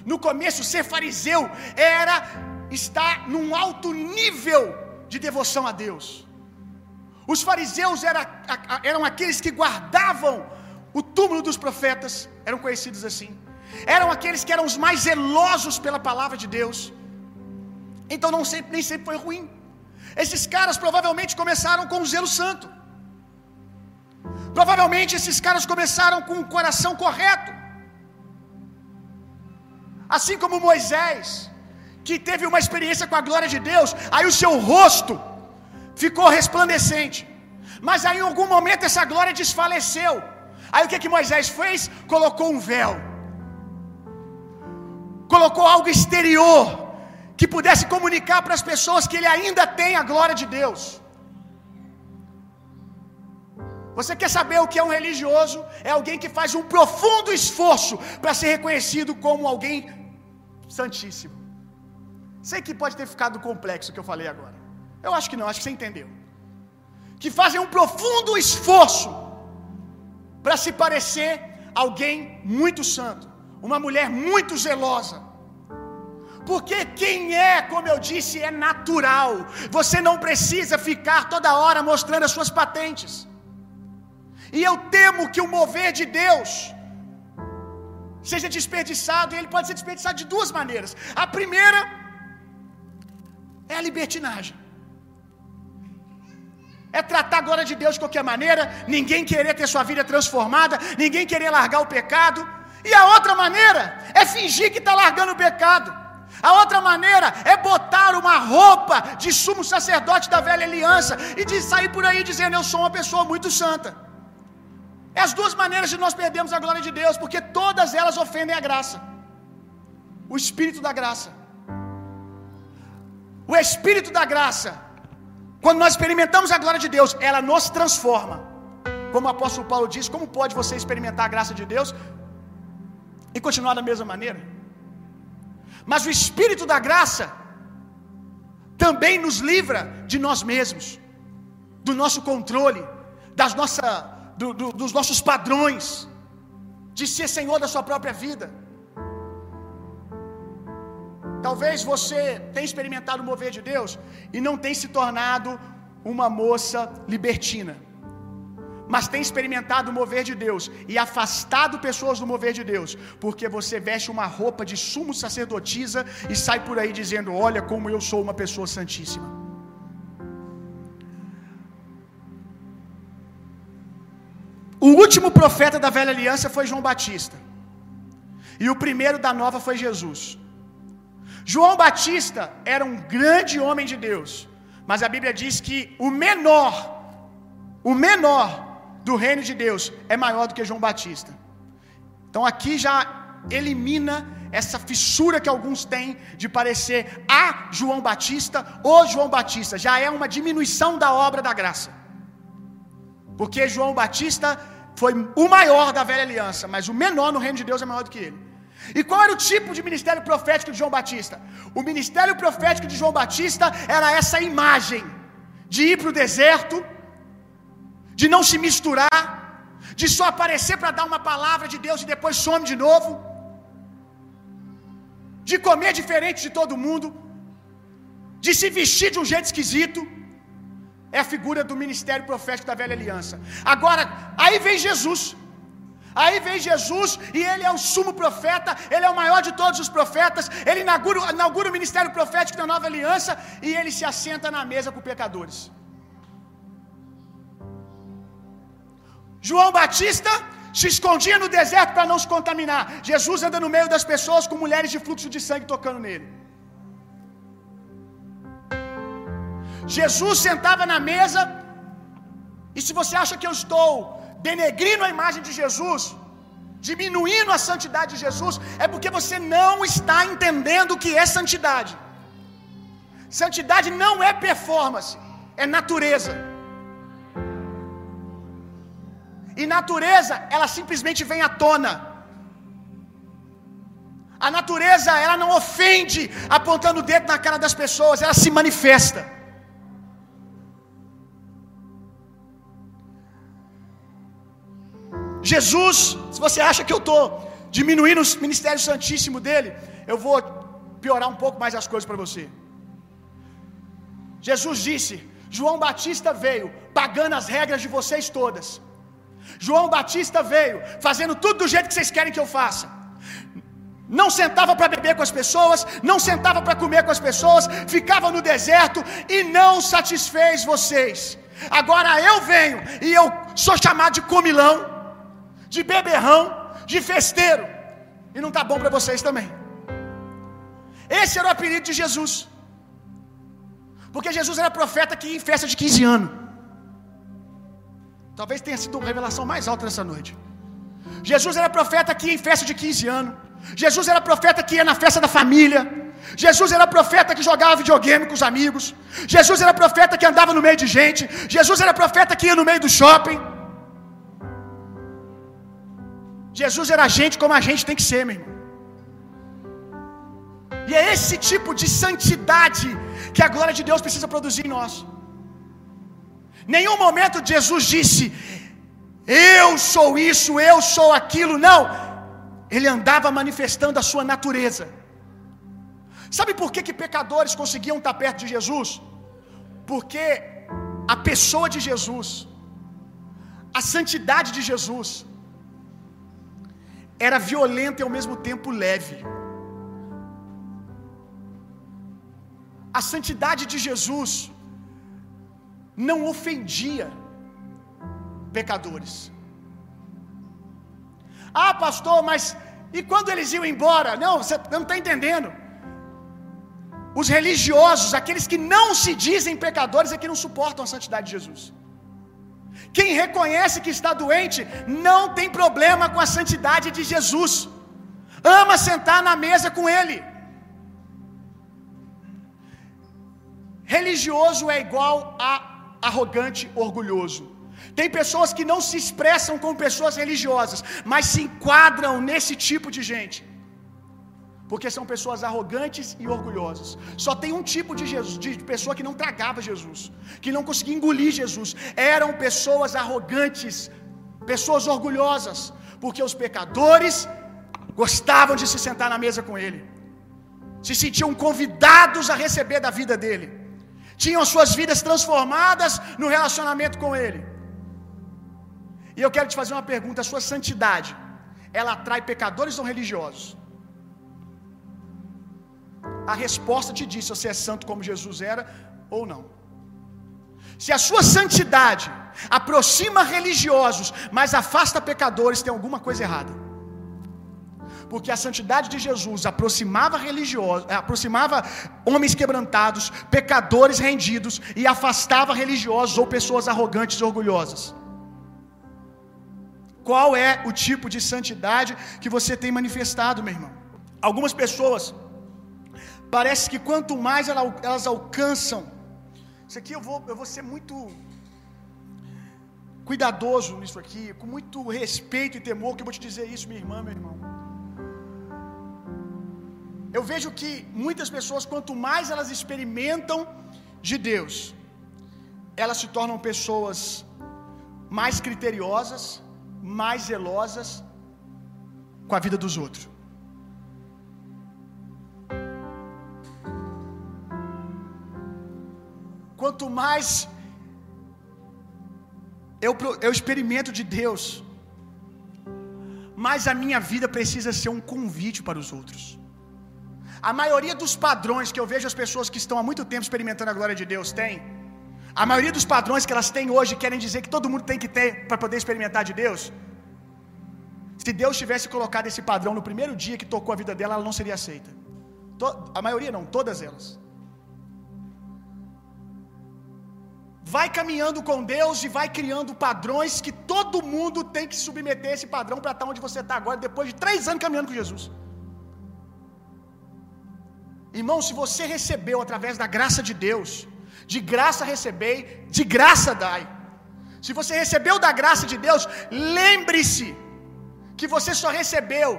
No começo, ser fariseu era estar num alto nível de devoção a Deus. Os fariseus era, eram aqueles que guardavam o túmulo dos profetas, eram conhecidos assim. Eram aqueles que eram os mais zelosos pela palavra de Deus. Então não sempre, nem sempre foi ruim. Esses caras provavelmente começaram com o zelo santo. Provavelmente esses caras começaram com o coração correto. Assim como Moisés, que teve uma experiência com a glória de Deus, aí o seu rosto ficou resplandecente. Mas aí em algum momento essa glória desfaleceu. Aí o que que Moisés fez? Colocou um véu. Colocou algo exterior que pudesse comunicar para as pessoas que ele ainda tem a glória de Deus. Você quer saber o que é um religioso? É alguém que faz um profundo esforço para ser reconhecido como alguém santíssimo. Sei que pode ter ficado complexo o que eu falei agora. Eu acho que não, acho que você entendeu. Que fazem um profundo esforço para se parecer alguém muito santo, uma mulher muito zelosa. Porque quem é, como eu disse, é natural. Você não precisa ficar toda hora mostrando as suas patentes. E eu temo que o mover de Deus seja desperdiçado, e ele pode ser desperdiçado de duas maneiras. A primeira é a libertinagem. É tratar a glória de Deus de qualquer maneira, ninguém querer ter sua vida transformada, ninguém querer largar o pecado. E a outra maneira é fingir que está largando o pecado. A outra maneira é botar uma roupa de sumo sacerdote da velha aliança e de sair por aí dizendo: Eu sou uma pessoa muito santa. É as duas maneiras de nós perdermos a glória de Deus, porque todas elas ofendem a graça. O Espírito da graça. O Espírito da graça, quando nós experimentamos a glória de Deus, ela nos transforma. Como o apóstolo Paulo diz, como pode você experimentar a graça de Deus e continuar da mesma maneira? Mas o Espírito da graça também nos livra de nós mesmos, do nosso controle, das nossa, do, do, dos nossos padrões, de ser senhor da sua própria vida. Talvez você tenha experimentado o mover de Deus e não tenha se tornado uma moça libertina, mas tem experimentado o mover de Deus e afastado pessoas do mover de Deus, porque você veste uma roupa de sumo sacerdotisa e sai por aí dizendo: Olha como eu sou uma pessoa santíssima. O último profeta da velha aliança foi João Batista, e o primeiro da nova foi Jesus. João Batista era um grande homem de Deus, mas a Bíblia diz que o menor, o menor do reino de Deus é maior do que João Batista. Então aqui já elimina essa fissura que alguns têm de parecer a João Batista ou João Batista, já é uma diminuição da obra da graça. Porque João Batista foi o maior da velha aliança, mas o menor no reino de Deus é maior do que ele. E qual era o tipo de ministério profético de João Batista? O ministério profético de João Batista era essa imagem de ir para o deserto, de não se misturar, de só aparecer para dar uma palavra de Deus e depois some de novo, de comer diferente de todo mundo, de se vestir de um jeito esquisito. É a figura do ministério profético da velha aliança. Agora, aí vem Jesus. Aí vem Jesus e ele é o sumo profeta, ele é o maior de todos os profetas, ele inaugura, inaugura o ministério profético da nova aliança e ele se assenta na mesa com pecadores. João Batista se escondia no deserto para não se contaminar. Jesus anda no meio das pessoas com mulheres de fluxo de sangue tocando nele. Jesus sentava na mesa, e se você acha que eu estou denegrindo a imagem de Jesus, diminuindo a santidade de Jesus, é porque você não está entendendo o que é santidade. Santidade não é performance, é natureza. E natureza, ela simplesmente vem à tona. A natureza, ela não ofende apontando o dedo na cara das pessoas, ela se manifesta. Jesus, se você acha que eu estou diminuindo o ministério santíssimo dele, eu vou piorar um pouco mais as coisas para você. Jesus disse: João Batista veio pagando as regras de vocês todas. João Batista veio fazendo tudo do jeito que vocês querem que eu faça. Não sentava para beber com as pessoas, não sentava para comer com as pessoas, ficava no deserto e não satisfez vocês. Agora eu venho e eu sou chamado de comilão, de beberrão, de festeiro. E não tá bom para vocês também. Esse era o apelido de Jesus. Porque Jesus era profeta que em festa de 15 anos. Talvez tenha sido a revelação mais alta dessa noite. Jesus era profeta que ia em festa de 15 anos. Jesus era profeta que ia na festa da família. Jesus era profeta que jogava videogame com os amigos. Jesus era profeta que andava no meio de gente. Jesus era profeta que ia no meio do shopping. Jesus era gente como a gente tem que ser, meu irmão. E é esse tipo de santidade que a glória de Deus precisa produzir em nós. Nenhum momento Jesus disse: Eu sou isso, eu sou aquilo. Não. Ele andava manifestando a sua natureza. Sabe por que, que pecadores conseguiam estar perto de Jesus? Porque a pessoa de Jesus, a santidade de Jesus, era violenta e ao mesmo tempo leve. A santidade de Jesus não ofendia pecadores. Ah, pastor, mas e quando eles iam embora? Não, você não está entendendo. Os religiosos, aqueles que não se dizem pecadores, é que não suportam a santidade de Jesus. Quem reconhece que está doente não tem problema com a santidade de Jesus. Ama sentar na mesa com Ele. Religioso é igual a arrogante, orgulhoso. Tem pessoas que não se expressam como pessoas religiosas, mas se enquadram nesse tipo de gente. Porque são pessoas arrogantes e orgulhosas. Só tem um tipo de, Jesus, de pessoa que não tragava Jesus, que não conseguia engolir Jesus. Eram pessoas arrogantes, pessoas orgulhosas, porque os pecadores gostavam de se sentar na mesa com ele, se sentiam convidados a receber da vida dele tinham suas vidas transformadas no relacionamento com Ele. E eu quero te fazer uma pergunta: a sua santidade, ela atrai pecadores ou religiosos? A resposta te diz se você é santo como Jesus era ou não. Se a sua santidade aproxima religiosos, mas afasta pecadores, tem alguma coisa errada porque a santidade de Jesus aproximava religiosos, eh, aproximava homens quebrantados, pecadores rendidos e afastava religiosos ou pessoas arrogantes e orgulhosas. Qual é o tipo de santidade que você tem manifestado, meu irmão? Algumas pessoas parece que quanto mais elas alcançam, isso aqui eu vou, eu vou ser muito cuidadoso nisso aqui, com muito respeito e temor que eu vou te dizer isso, minha irmã, meu irmão. Eu vejo que muitas pessoas, quanto mais elas experimentam de Deus, elas se tornam pessoas mais criteriosas, mais zelosas com a vida dos outros. Quanto mais eu, eu experimento de Deus, mais a minha vida precisa ser um convite para os outros. A maioria dos padrões que eu vejo as pessoas que estão há muito tempo experimentando a glória de Deus têm, a maioria dos padrões que elas têm hoje querem dizer que todo mundo tem que ter para poder experimentar de Deus. Se Deus tivesse colocado esse padrão no primeiro dia que tocou a vida dela, ela não seria aceita. A maioria não, todas elas. vai caminhando com Deus e vai criando padrões que todo mundo tem que submeter esse padrão para estar onde você está agora, depois de três anos caminhando com Jesus. Irmão, se você recebeu através da graça de Deus, de graça recebei, de graça dai. Se você recebeu da graça de Deus, lembre-se que você só recebeu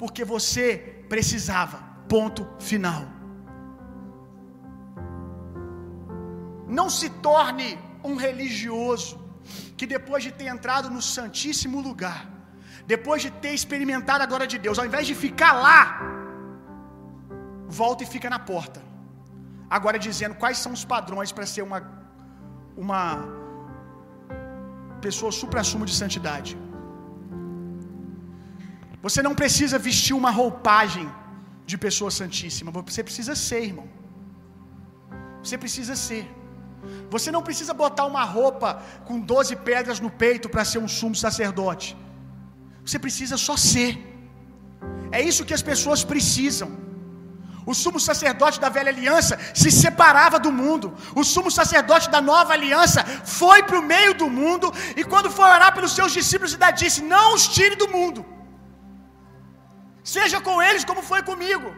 porque você precisava. Ponto final. Não se torne um religioso que depois de ter entrado no Santíssimo Lugar, depois de ter experimentado a glória de Deus, ao invés de ficar lá, volta e fica na porta. Agora dizendo quais são os padrões para ser uma uma pessoa supra-sumo de santidade. Você não precisa vestir uma roupagem de pessoa santíssima, você precisa ser, irmão. Você precisa ser. Você não precisa botar uma roupa com 12 pedras no peito para ser um sumo sacerdote. Você precisa só ser. É isso que as pessoas precisam. O sumo sacerdote da velha aliança se separava do mundo. O sumo sacerdote da nova aliança foi para o meio do mundo e, quando foi orar pelos seus discípulos, ainda disse: Não os tire do mundo. Seja com eles como foi comigo.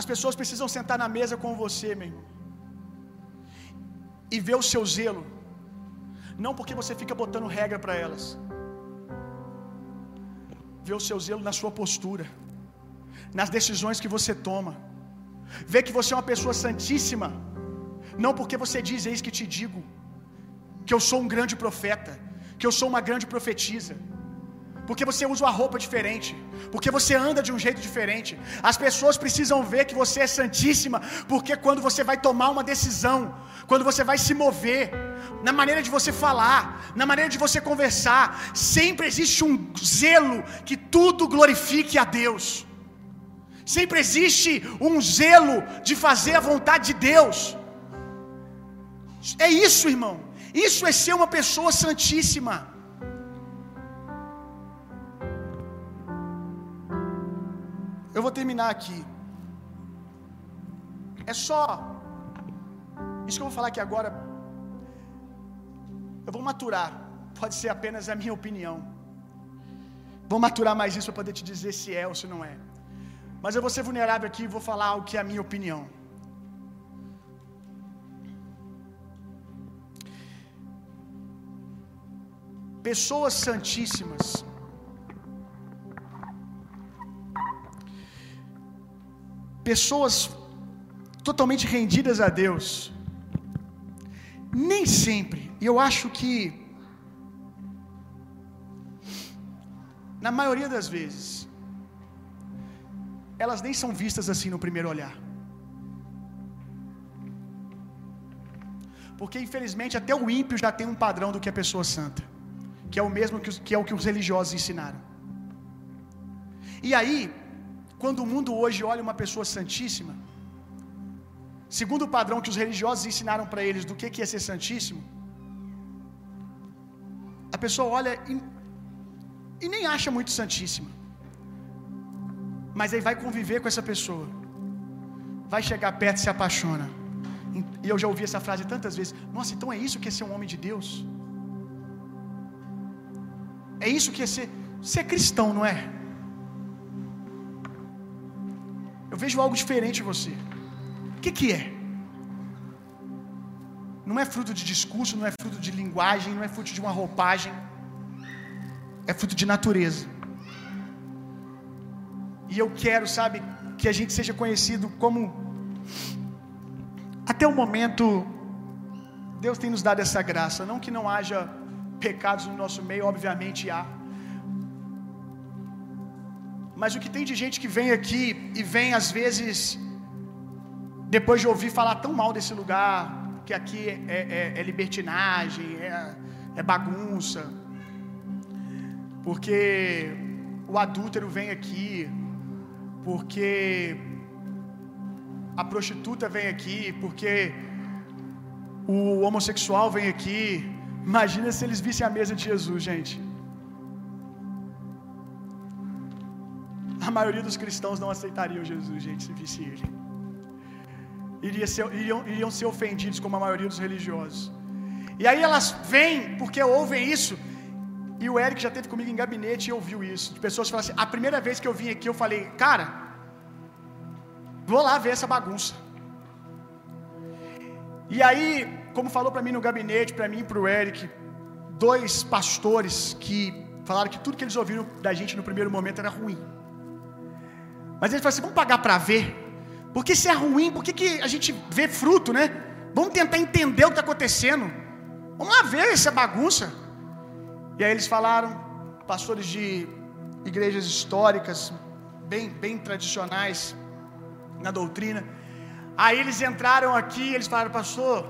As pessoas precisam sentar na mesa com você, meu irmão, e ver o seu zelo, não porque você fica botando regra para elas, ver o seu zelo na sua postura, nas decisões que você toma, ver que você é uma pessoa santíssima, não porque você diz, eis que te digo, que eu sou um grande profeta, que eu sou uma grande profetisa, porque você usa uma roupa diferente, porque você anda de um jeito diferente. As pessoas precisam ver que você é santíssima, porque quando você vai tomar uma decisão, quando você vai se mover, na maneira de você falar, na maneira de você conversar, sempre existe um zelo que tudo glorifique a Deus. Sempre existe um zelo de fazer a vontade de Deus. É isso, irmão. Isso é ser uma pessoa santíssima. Vou terminar aqui. É só. Isso que eu vou falar aqui agora. Eu vou maturar. Pode ser apenas a minha opinião. Vou maturar mais isso para poder te dizer se é ou se não é. Mas eu vou ser vulnerável aqui e vou falar o que é a minha opinião. Pessoas santíssimas pessoas totalmente rendidas a Deus, nem sempre, e eu acho que, na maioria das vezes, elas nem são vistas assim no primeiro olhar. Porque infelizmente até o ímpio já tem um padrão do que é pessoa santa, que é o mesmo que, que é o que os religiosos ensinaram. E aí, quando o mundo hoje olha uma pessoa santíssima, segundo o padrão que os religiosos ensinaram para eles do que é ser santíssimo, a pessoa olha e, e nem acha muito santíssima, mas aí vai conviver com essa pessoa, vai chegar perto e se apaixona. E eu já ouvi essa frase tantas vezes: Nossa, então é isso que é ser um homem de Deus? É isso que é ser, ser cristão, não é? Eu vejo algo diferente em você. O que, que é? Não é fruto de discurso, não é fruto de linguagem, não é fruto de uma roupagem. É fruto de natureza. E eu quero, sabe, que a gente seja conhecido como. Até o momento, Deus tem nos dado essa graça. Não que não haja pecados no nosso meio, obviamente há. Mas o que tem de gente que vem aqui e vem às vezes, depois de ouvir falar tão mal desse lugar, que aqui é, é, é libertinagem, é, é bagunça, porque o adúltero vem aqui, porque a prostituta vem aqui, porque o homossexual vem aqui. Imagina se eles vissem a mesa de Jesus, gente. Maioria dos cristãos não aceitariam Jesus, gente, se visse ele. iriam ser, iriam, iriam ser ofendidos, como a maioria dos religiosos. E aí elas vêm porque ouvem isso. E o Eric já teve comigo em gabinete e ouviu isso. De pessoas falam assim: a primeira vez que eu vim aqui, eu falei, cara, vou lá ver essa bagunça. E aí, como falou para mim no gabinete, para mim e para o Eric, dois pastores que falaram que tudo que eles ouviram da gente no primeiro momento era ruim. Mas eles falaram assim: vamos pagar para ver? Porque se é ruim, por que, que a gente vê fruto, né? Vamos tentar entender o que está acontecendo. Vamos lá ver essa bagunça. E aí eles falaram, pastores de igrejas históricas, bem, bem tradicionais na doutrina. Aí eles entraram aqui e eles falaram, pastor,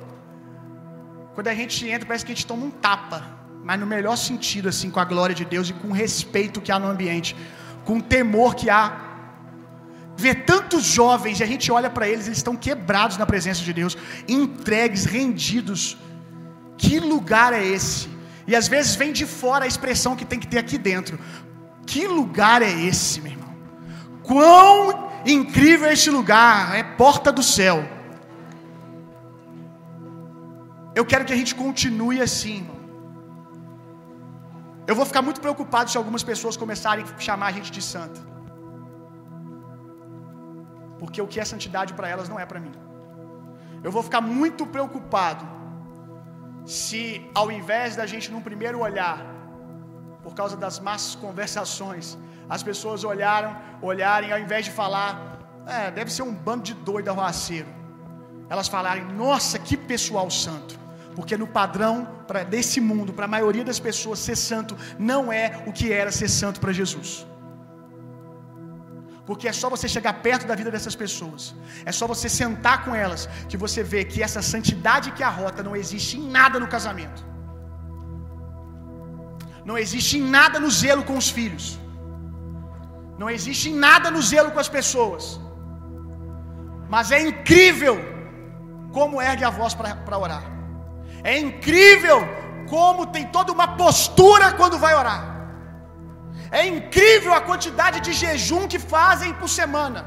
quando a gente entra, parece que a gente toma um tapa, mas no melhor sentido, assim, com a glória de Deus e com o respeito que há no ambiente, com o temor que há. Ver tantos jovens e a gente olha para eles, eles estão quebrados na presença de Deus, entregues, rendidos. Que lugar é esse? E às vezes vem de fora a expressão que tem que ter aqui dentro. Que lugar é esse, meu irmão? Quão incrível é esse lugar! É porta do céu. Eu quero que a gente continue assim, irmão. Eu vou ficar muito preocupado se algumas pessoas começarem a chamar a gente de santo. Porque o que é santidade para elas não é para mim. Eu vou ficar muito preocupado se ao invés da gente num primeiro olhar, por causa das más conversações, as pessoas olharam, olharem ao invés de falar, é, deve ser um bando de doido arruaceiro. Elas falarem, nossa, que pessoal santo. Porque no padrão pra, desse mundo, para a maioria das pessoas, ser santo não é o que era ser santo para Jesus. Porque é só você chegar perto da vida dessas pessoas, é só você sentar com elas, que você vê que essa santidade que arrota não existe em nada no casamento, não existe em nada no zelo com os filhos, não existe em nada no zelo com as pessoas, mas é incrível como ergue a voz para orar, é incrível como tem toda uma postura quando vai orar. É incrível a quantidade de jejum que fazem por semana.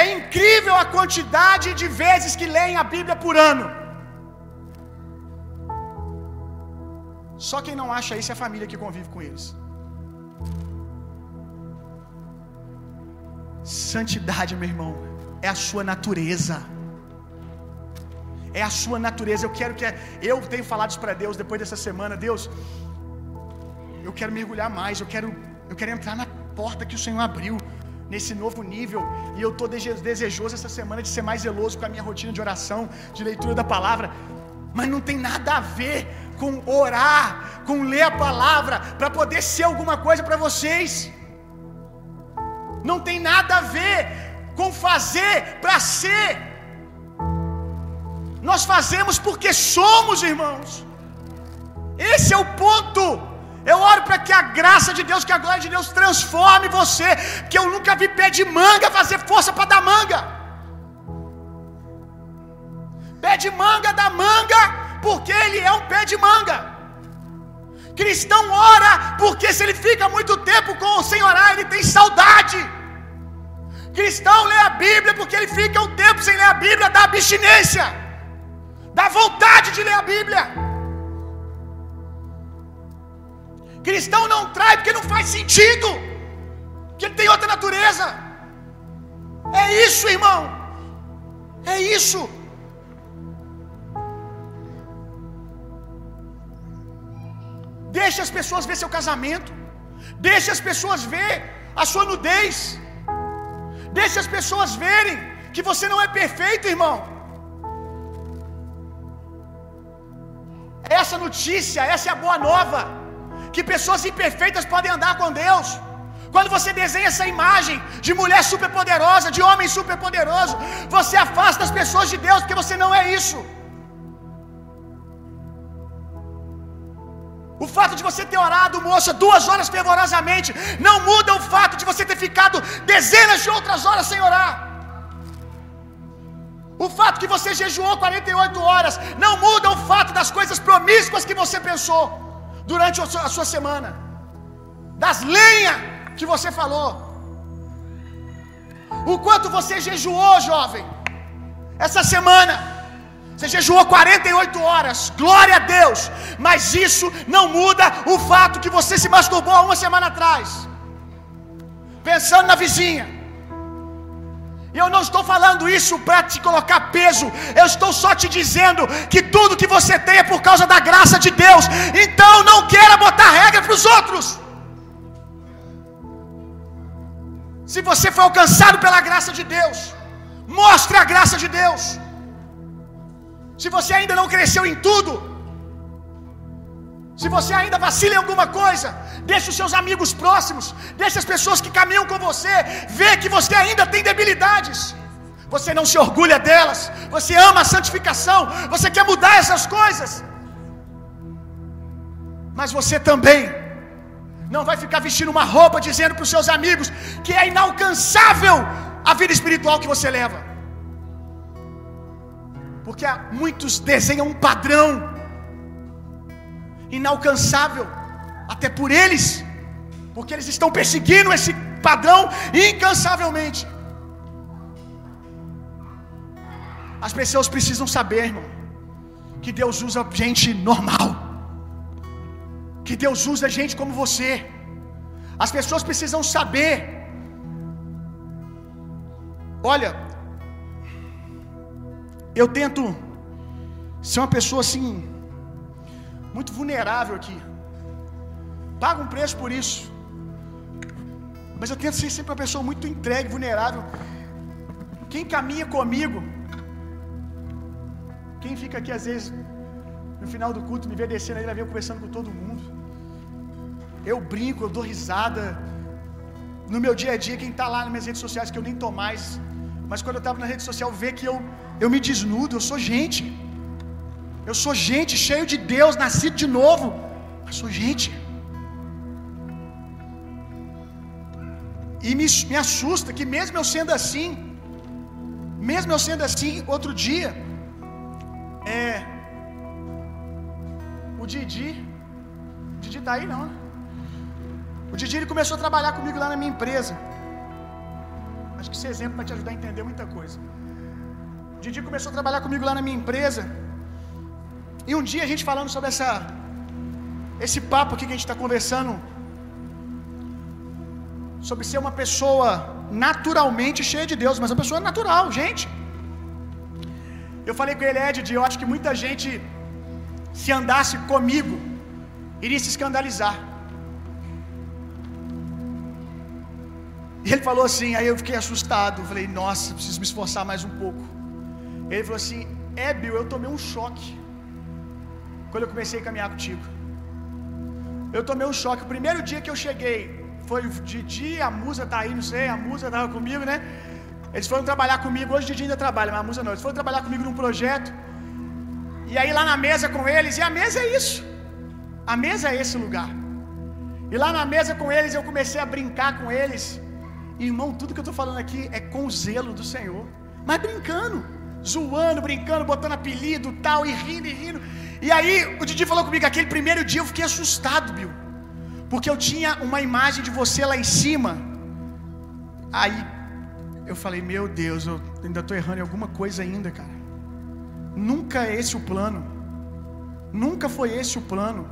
É incrível a quantidade de vezes que leem a Bíblia por ano. Só quem não acha isso é a família que convive com eles. Santidade, meu irmão, é a sua natureza. É a sua natureza. Eu quero que eu tenho falado isso para Deus depois dessa semana, Deus, eu quero mergulhar mais, eu quero, eu quero entrar na porta que o Senhor abriu nesse novo nível. E eu estou desejoso essa semana de ser mais zeloso com a minha rotina de oração, de leitura da palavra. Mas não tem nada a ver com orar, com ler a palavra para poder ser alguma coisa para vocês. Não tem nada a ver com fazer para ser. Nós fazemos porque somos, irmãos. Esse é o ponto. Eu oro para que a graça de Deus, que a glória de Deus transforme você. Que eu nunca vi pé de manga fazer força para dar manga. Pé de manga dá manga, porque ele é um pé de manga. Cristão ora, porque se ele fica muito tempo com o Senhor orar, ele tem saudade. Cristão lê a Bíblia, porque ele fica um tempo sem ler a Bíblia, dá abstinência, dá vontade de ler a Bíblia. Cristão não trai porque não faz sentido, porque ele tem outra natureza. É isso, irmão. É isso. Deixa as pessoas ver seu casamento. Deixa as pessoas ver a sua nudez. Deixa as pessoas verem que você não é perfeito, irmão. Essa notícia, essa é a boa nova. Que pessoas imperfeitas podem andar com Deus. Quando você desenha essa imagem de mulher superpoderosa, de homem superpoderoso, você afasta as pessoas de Deus, porque você não é isso. O fato de você ter orado, moça, duas horas fervorosamente, não muda o fato de você ter ficado dezenas de outras horas sem orar. O fato que você jejuou 48 horas não muda o fato das coisas promíscuas que você pensou durante a sua semana, das lenhas que você falou. O quanto você jejuou, jovem, Essa semana você jejuou 48 horas, glória a Deus, mas isso não muda o fato que você se masturbou uma semana atrás, pensando na vizinha. Eu não estou falando isso para te colocar peso, eu estou só te dizendo que tudo que você tem é por causa da graça de Deus. Então não queira botar regra para os outros. Se você foi alcançado pela graça de Deus, mostre a graça de Deus. Se você ainda não cresceu em tudo, se você ainda vacila em alguma coisa, deixe os seus amigos próximos, deixe as pessoas que caminham com você, vê que você ainda tem debilidades. Você não se orgulha delas, você ama a santificação, você quer mudar essas coisas. Mas você também não vai ficar vestindo uma roupa dizendo para os seus amigos que é inalcançável a vida espiritual que você leva. Porque muitos desenham um padrão inalcançável, até por eles, porque eles estão perseguindo esse padrão incansavelmente. As pessoas precisam saber, irmão, que Deus usa gente normal, que Deus usa gente como você. As pessoas precisam saber. Olha, eu tento ser uma pessoa assim, muito vulnerável aqui. Paga um preço por isso. Mas eu tento ser sempre uma pessoa muito entregue, vulnerável. Quem caminha comigo, quem fica aqui às vezes no final do culto, me vê descendo aí, eu conversando com todo mundo. Eu brinco, eu dou risada. No meu dia a dia, quem está lá nas minhas redes sociais, que eu nem tô mais, mas quando eu estava na rede social, vê que eu, eu me desnudo, eu sou gente. Eu sou gente, cheio de Deus, nascido de novo. Mas sou gente. E me, me assusta que, mesmo eu sendo assim, mesmo eu sendo assim, outro dia, é. O Didi. O Didi tá aí não, né? O Didi ele começou a trabalhar comigo lá na minha empresa. Acho que esse exemplo vai te ajudar a entender muita coisa. O Didi começou a trabalhar comigo lá na minha empresa. E um dia a gente falando sobre essa esse papo aqui que a gente está conversando sobre ser uma pessoa naturalmente cheia de Deus, mas uma pessoa natural, gente. Eu falei com ele, Ed, eu acho que muita gente se andasse comigo iria se escandalizar. E ele falou assim, aí eu fiquei assustado, falei, nossa, preciso me esforçar mais um pouco. Ele falou assim, é Bill, eu tomei um choque quando eu comecei a caminhar contigo. Eu tomei um choque. O primeiro dia que eu cheguei, foi de dia, a Musa tá aí, não sei, a Musa tava comigo, né? Eles foram trabalhar comigo, hoje de dia ainda trabalha, mas a Musa não. Eles foram trabalhar comigo num projeto. E aí lá na mesa com eles, e a mesa é isso. A mesa é esse lugar. E lá na mesa com eles eu comecei a brincar com eles. Irmão, tudo que eu tô falando aqui é com o zelo do Senhor. Mas brincando, zoando, brincando, botando apelido, tal, e rindo e rindo. E aí o Didi falou comigo, aquele primeiro dia eu fiquei assustado, Bill. Porque eu tinha uma imagem de você lá em cima. Aí eu falei, meu Deus, eu ainda estou errando em alguma coisa ainda, cara. Nunca é esse o plano. Nunca foi esse o plano.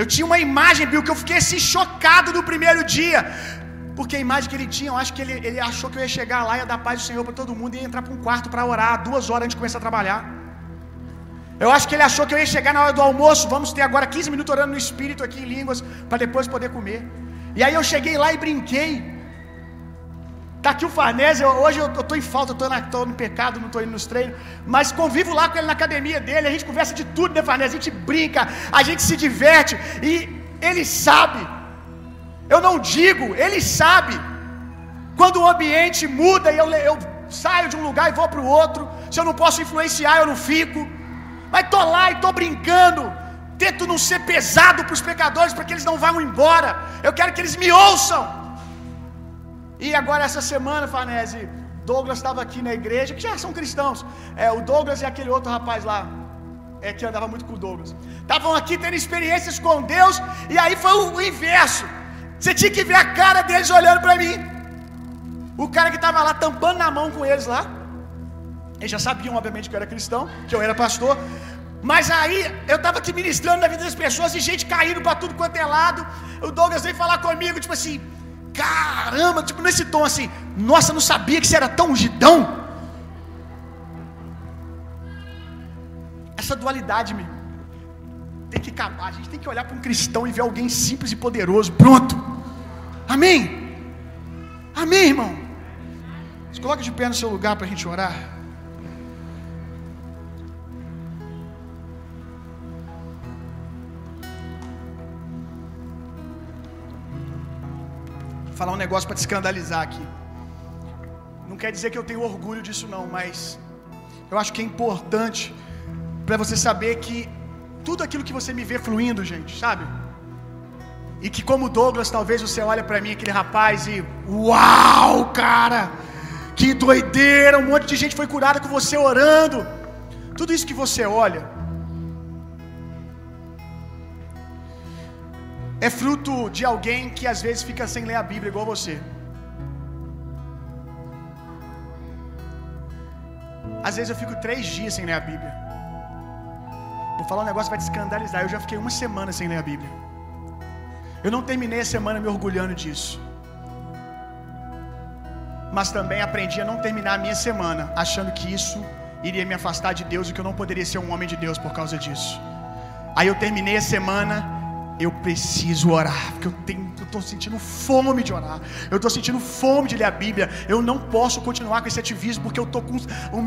Eu tinha uma imagem, Bill, que eu fiquei assim chocado no primeiro dia. Porque a imagem que ele tinha, eu acho que ele, ele achou que eu ia chegar lá, ia dar paz do Senhor para todo mundo e ia entrar para um quarto para orar duas horas antes de começar a trabalhar. Eu acho que ele achou que eu ia chegar na hora do almoço, vamos ter agora 15 minutos orando no Espírito aqui em línguas, para depois poder comer. E aí eu cheguei lá e brinquei. Tá aqui o Farnese, hoje eu, eu tô em falta, eu tô, na, tô no pecado, não tô indo nos treinos, mas convivo lá com ele na academia dele, a gente conversa de tudo, né, Farnese? A gente brinca, a gente se diverte, e ele sabe. Eu não digo, ele sabe. Quando o ambiente muda e eu, eu saio de um lugar e vou para o outro, se eu não posso influenciar, eu não fico. Mas tô lá e tô brincando. Tento não ser pesado para os pecadores para que eles não vão embora. Eu quero que eles me ouçam. E agora essa semana, Farnese, Douglas estava aqui na igreja, que já são cristãos. É, o Douglas e aquele outro rapaz lá, é que andava muito com o Douglas. Estavam aqui tendo experiências com Deus, e aí foi o, o inverso. Você tinha que ver a cara deles olhando para mim. O cara que estava lá tampando na mão com eles lá. Eles já sabiam, obviamente, que eu era cristão, que eu era pastor. Mas aí eu estava aqui ministrando na vida das pessoas e gente caindo para tudo quanto é lado. O Douglas veio falar comigo, tipo assim, caramba, tipo nesse tom assim, nossa, não sabia que você era tão ungidão. Essa dualidade, meu, tem que acabar. A gente tem que olhar para um cristão e ver alguém simples e poderoso. Pronto. Amém. Amém, irmão. Coloca de pé no seu lugar para a gente orar. Falar um negócio para te escandalizar aqui. Não quer dizer que eu tenho orgulho disso não, mas eu acho que é importante para você saber que tudo aquilo que você me vê fluindo, gente, sabe? E que como Douglas, talvez você olha para mim aquele rapaz e uau, cara! Que doideira, um monte de gente foi curada com você orando. Tudo isso que você olha é fruto de alguém que às vezes fica sem ler a Bíblia igual você. Às vezes eu fico três dias sem ler a Bíblia. Vou falar um negócio que vai te escandalizar. Eu já fiquei uma semana sem ler a Bíblia. Eu não terminei a semana me orgulhando disso. Mas também aprendi a não terminar a minha semana achando que isso iria me afastar de Deus e que eu não poderia ser um homem de Deus por causa disso. Aí eu terminei a semana, eu preciso orar, porque eu tô sentindo fome de orar. Eu estou sentindo fome de ler a Bíblia. Eu não posso continuar com esse ativismo porque eu tô com o,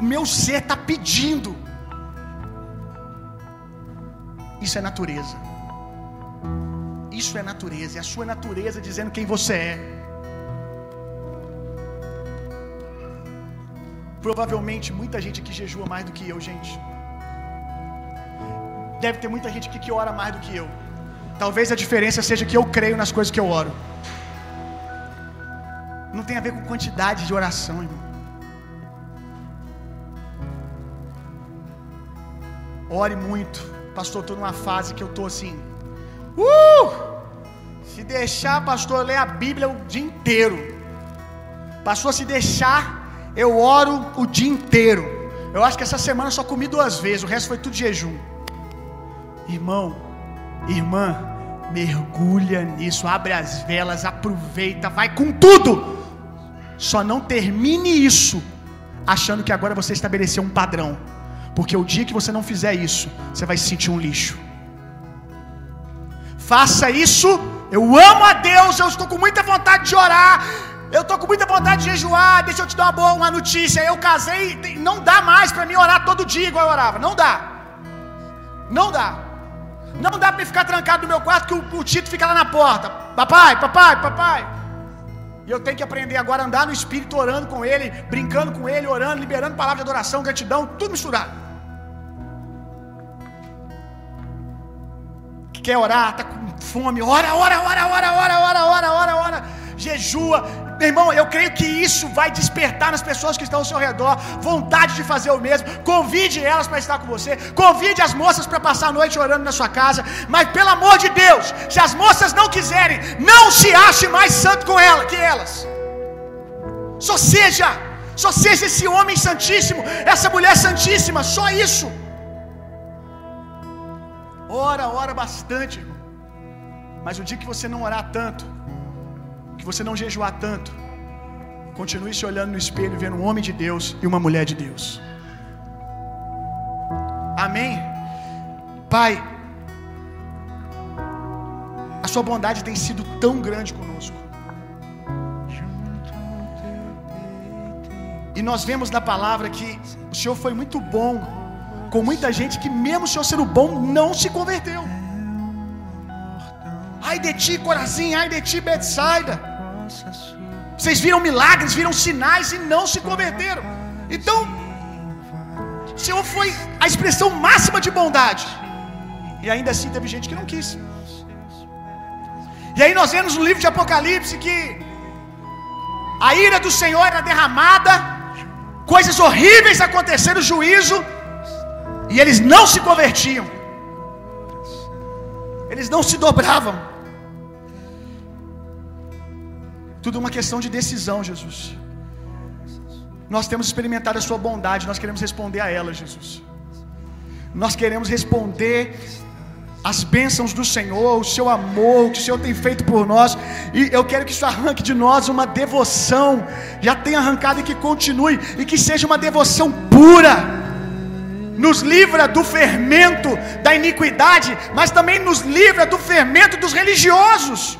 o meu ser está pedindo. Isso é natureza. Isso é natureza, é a sua natureza dizendo quem você é. Provavelmente muita gente aqui jejua mais do que eu, gente. Deve ter muita gente aqui que ora mais do que eu. Talvez a diferença seja que eu creio nas coisas que eu oro. Não tem a ver com quantidade de oração, irmão. Ore muito. Pastor, estou numa fase que eu estou assim. Uh! Se deixar, pastor, ler a Bíblia o dia inteiro. Pastor, se deixar, eu oro o dia inteiro. Eu acho que essa semana só comi duas vezes, o resto foi tudo jejum. Irmão, irmã, mergulha nisso, abre as velas, aproveita, vai com tudo. Só não termine isso achando que agora você estabeleceu um padrão. Porque o dia que você não fizer isso, você vai se sentir um lixo. Faça isso. Eu amo a Deus, eu estou com muita vontade de orar. Eu estou com muita vontade de jejuar. Deixa eu te dar uma boa uma notícia. Eu casei, não dá mais para mim orar todo dia igual eu orava. Não dá. Não dá. Não dá para ficar trancado no meu quarto que o, o Tito fica lá na porta. Papai, papai, papai. E eu tenho que aprender agora a andar no espírito, orando com ele, brincando com ele, orando, liberando palavra de adoração, gratidão, tudo misturado. Que quer orar, tá com fome, ora, ora, ora, ora, ora, ora, ora, ora, ora, jejua. Meu irmão, eu creio que isso vai despertar nas pessoas que estão ao seu redor vontade de fazer o mesmo. Convide elas para estar com você. Convide as moças para passar a noite orando na sua casa. Mas pelo amor de Deus, se as moças não quiserem, não se ache mais santo com ela que elas. Só seja, só seja esse homem santíssimo, essa mulher santíssima, só isso. Ora, ora bastante, irmão. Mas o dia que você não orar tanto, você não jejuar tanto, continue se olhando no espelho, vendo um homem de Deus e uma mulher de Deus. Amém? Pai, a Sua bondade tem sido tão grande conosco. E nós vemos na palavra que o Senhor foi muito bom com muita gente que, mesmo o Senhor sendo bom, não se converteu. Ai de ti, Corazim, ai de ti, Betsaida. Vocês viram milagres, viram sinais e não se converteram. Então, o Senhor foi a expressão máxima de bondade. E ainda assim teve gente que não quis. E aí nós vemos no livro de Apocalipse que a ira do Senhor era derramada, coisas horríveis aconteceram, juízo, e eles não se convertiam. Eles não se dobravam. Tudo uma questão de decisão, Jesus. Nós temos experimentado a Sua bondade, nós queremos responder a ela, Jesus. Nós queremos responder as bênçãos do Senhor, o seu amor, o que o Senhor tem feito por nós, e eu quero que isso arranque de nós uma devoção, já tenha arrancado e que continue, e que seja uma devoção pura, nos livra do fermento da iniquidade, mas também nos livra do fermento dos religiosos.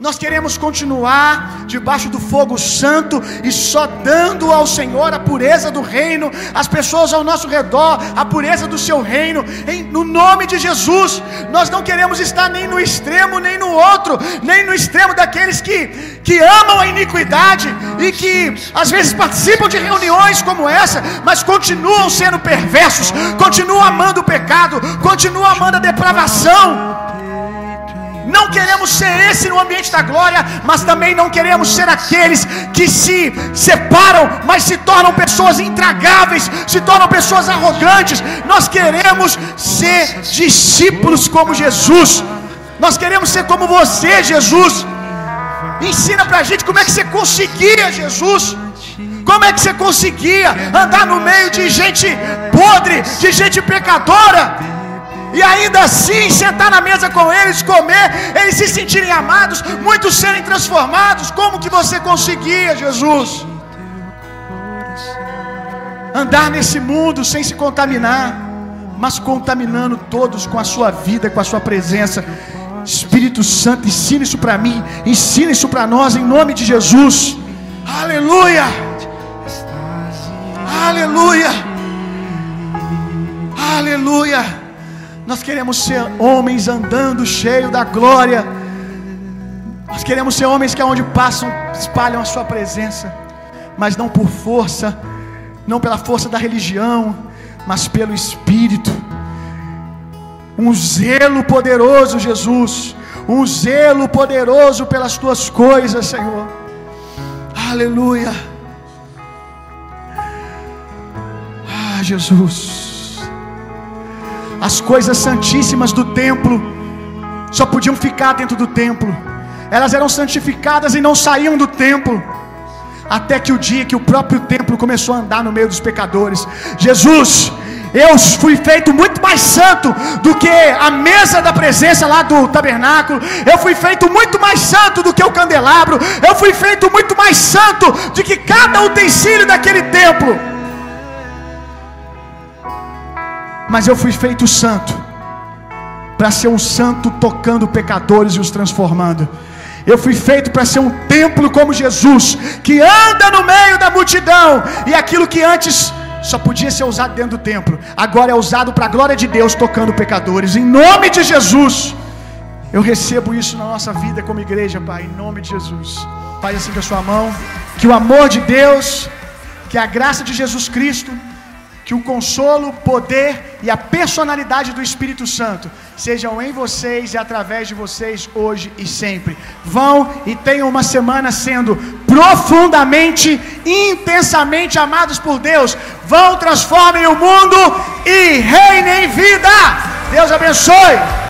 Nós queremos continuar debaixo do fogo santo e só dando ao Senhor a pureza do reino, as pessoas ao nosso redor, a pureza do seu reino, em, no nome de Jesus. Nós não queremos estar nem no extremo, nem no outro, nem no extremo daqueles que, que amam a iniquidade e que às vezes participam de reuniões como essa, mas continuam sendo perversos, continuam amando o pecado, continuam amando a depravação. Não queremos ser esse no ambiente da glória, mas também não queremos ser aqueles que se separam, mas se tornam pessoas intragáveis, se tornam pessoas arrogantes. Nós queremos ser discípulos como Jesus. Nós queremos ser como você, Jesus. Ensina pra gente como é que você conseguia, Jesus. Como é que você conseguia andar no meio de gente podre, de gente pecadora? E ainda assim sentar na mesa com eles, comer, eles se sentirem amados, muitos serem transformados. Como que você conseguia, Jesus? Andar nesse mundo sem se contaminar, mas contaminando todos com a sua vida, com a sua presença. Espírito Santo, ensina isso para mim, ensina isso para nós em nome de Jesus. Aleluia! Aleluia! Aleluia! Nós queremos ser homens andando cheio da glória. Nós queremos ser homens que aonde passam espalham a sua presença, mas não por força, não pela força da religião, mas pelo espírito. Um zelo poderoso, Jesus, um zelo poderoso pelas tuas coisas, Senhor. Aleluia. Ah, Jesus. As coisas santíssimas do templo só podiam ficar dentro do templo. Elas eram santificadas e não saíam do templo. Até que o dia que o próprio templo começou a andar no meio dos pecadores. Jesus, eu fui feito muito mais santo do que a mesa da presença lá do tabernáculo. Eu fui feito muito mais santo do que o candelabro. Eu fui feito muito mais santo do que cada utensílio daquele templo. Mas eu fui feito santo para ser um santo tocando pecadores e os transformando. Eu fui feito para ser um templo como Jesus, que anda no meio da multidão, e aquilo que antes só podia ser usado dentro do templo, agora é usado para a glória de Deus tocando pecadores. Em nome de Jesus, eu recebo isso na nossa vida como igreja, Pai, em nome de Jesus. Pai, assim com a sua mão, que o amor de Deus, que a graça de Jesus Cristo, que o consolo, poder e a personalidade do Espírito Santo sejam em vocês e através de vocês hoje e sempre. Vão e tenham uma semana sendo profundamente, intensamente amados por Deus. Vão, transformem o mundo e reinem em vida. Deus abençoe.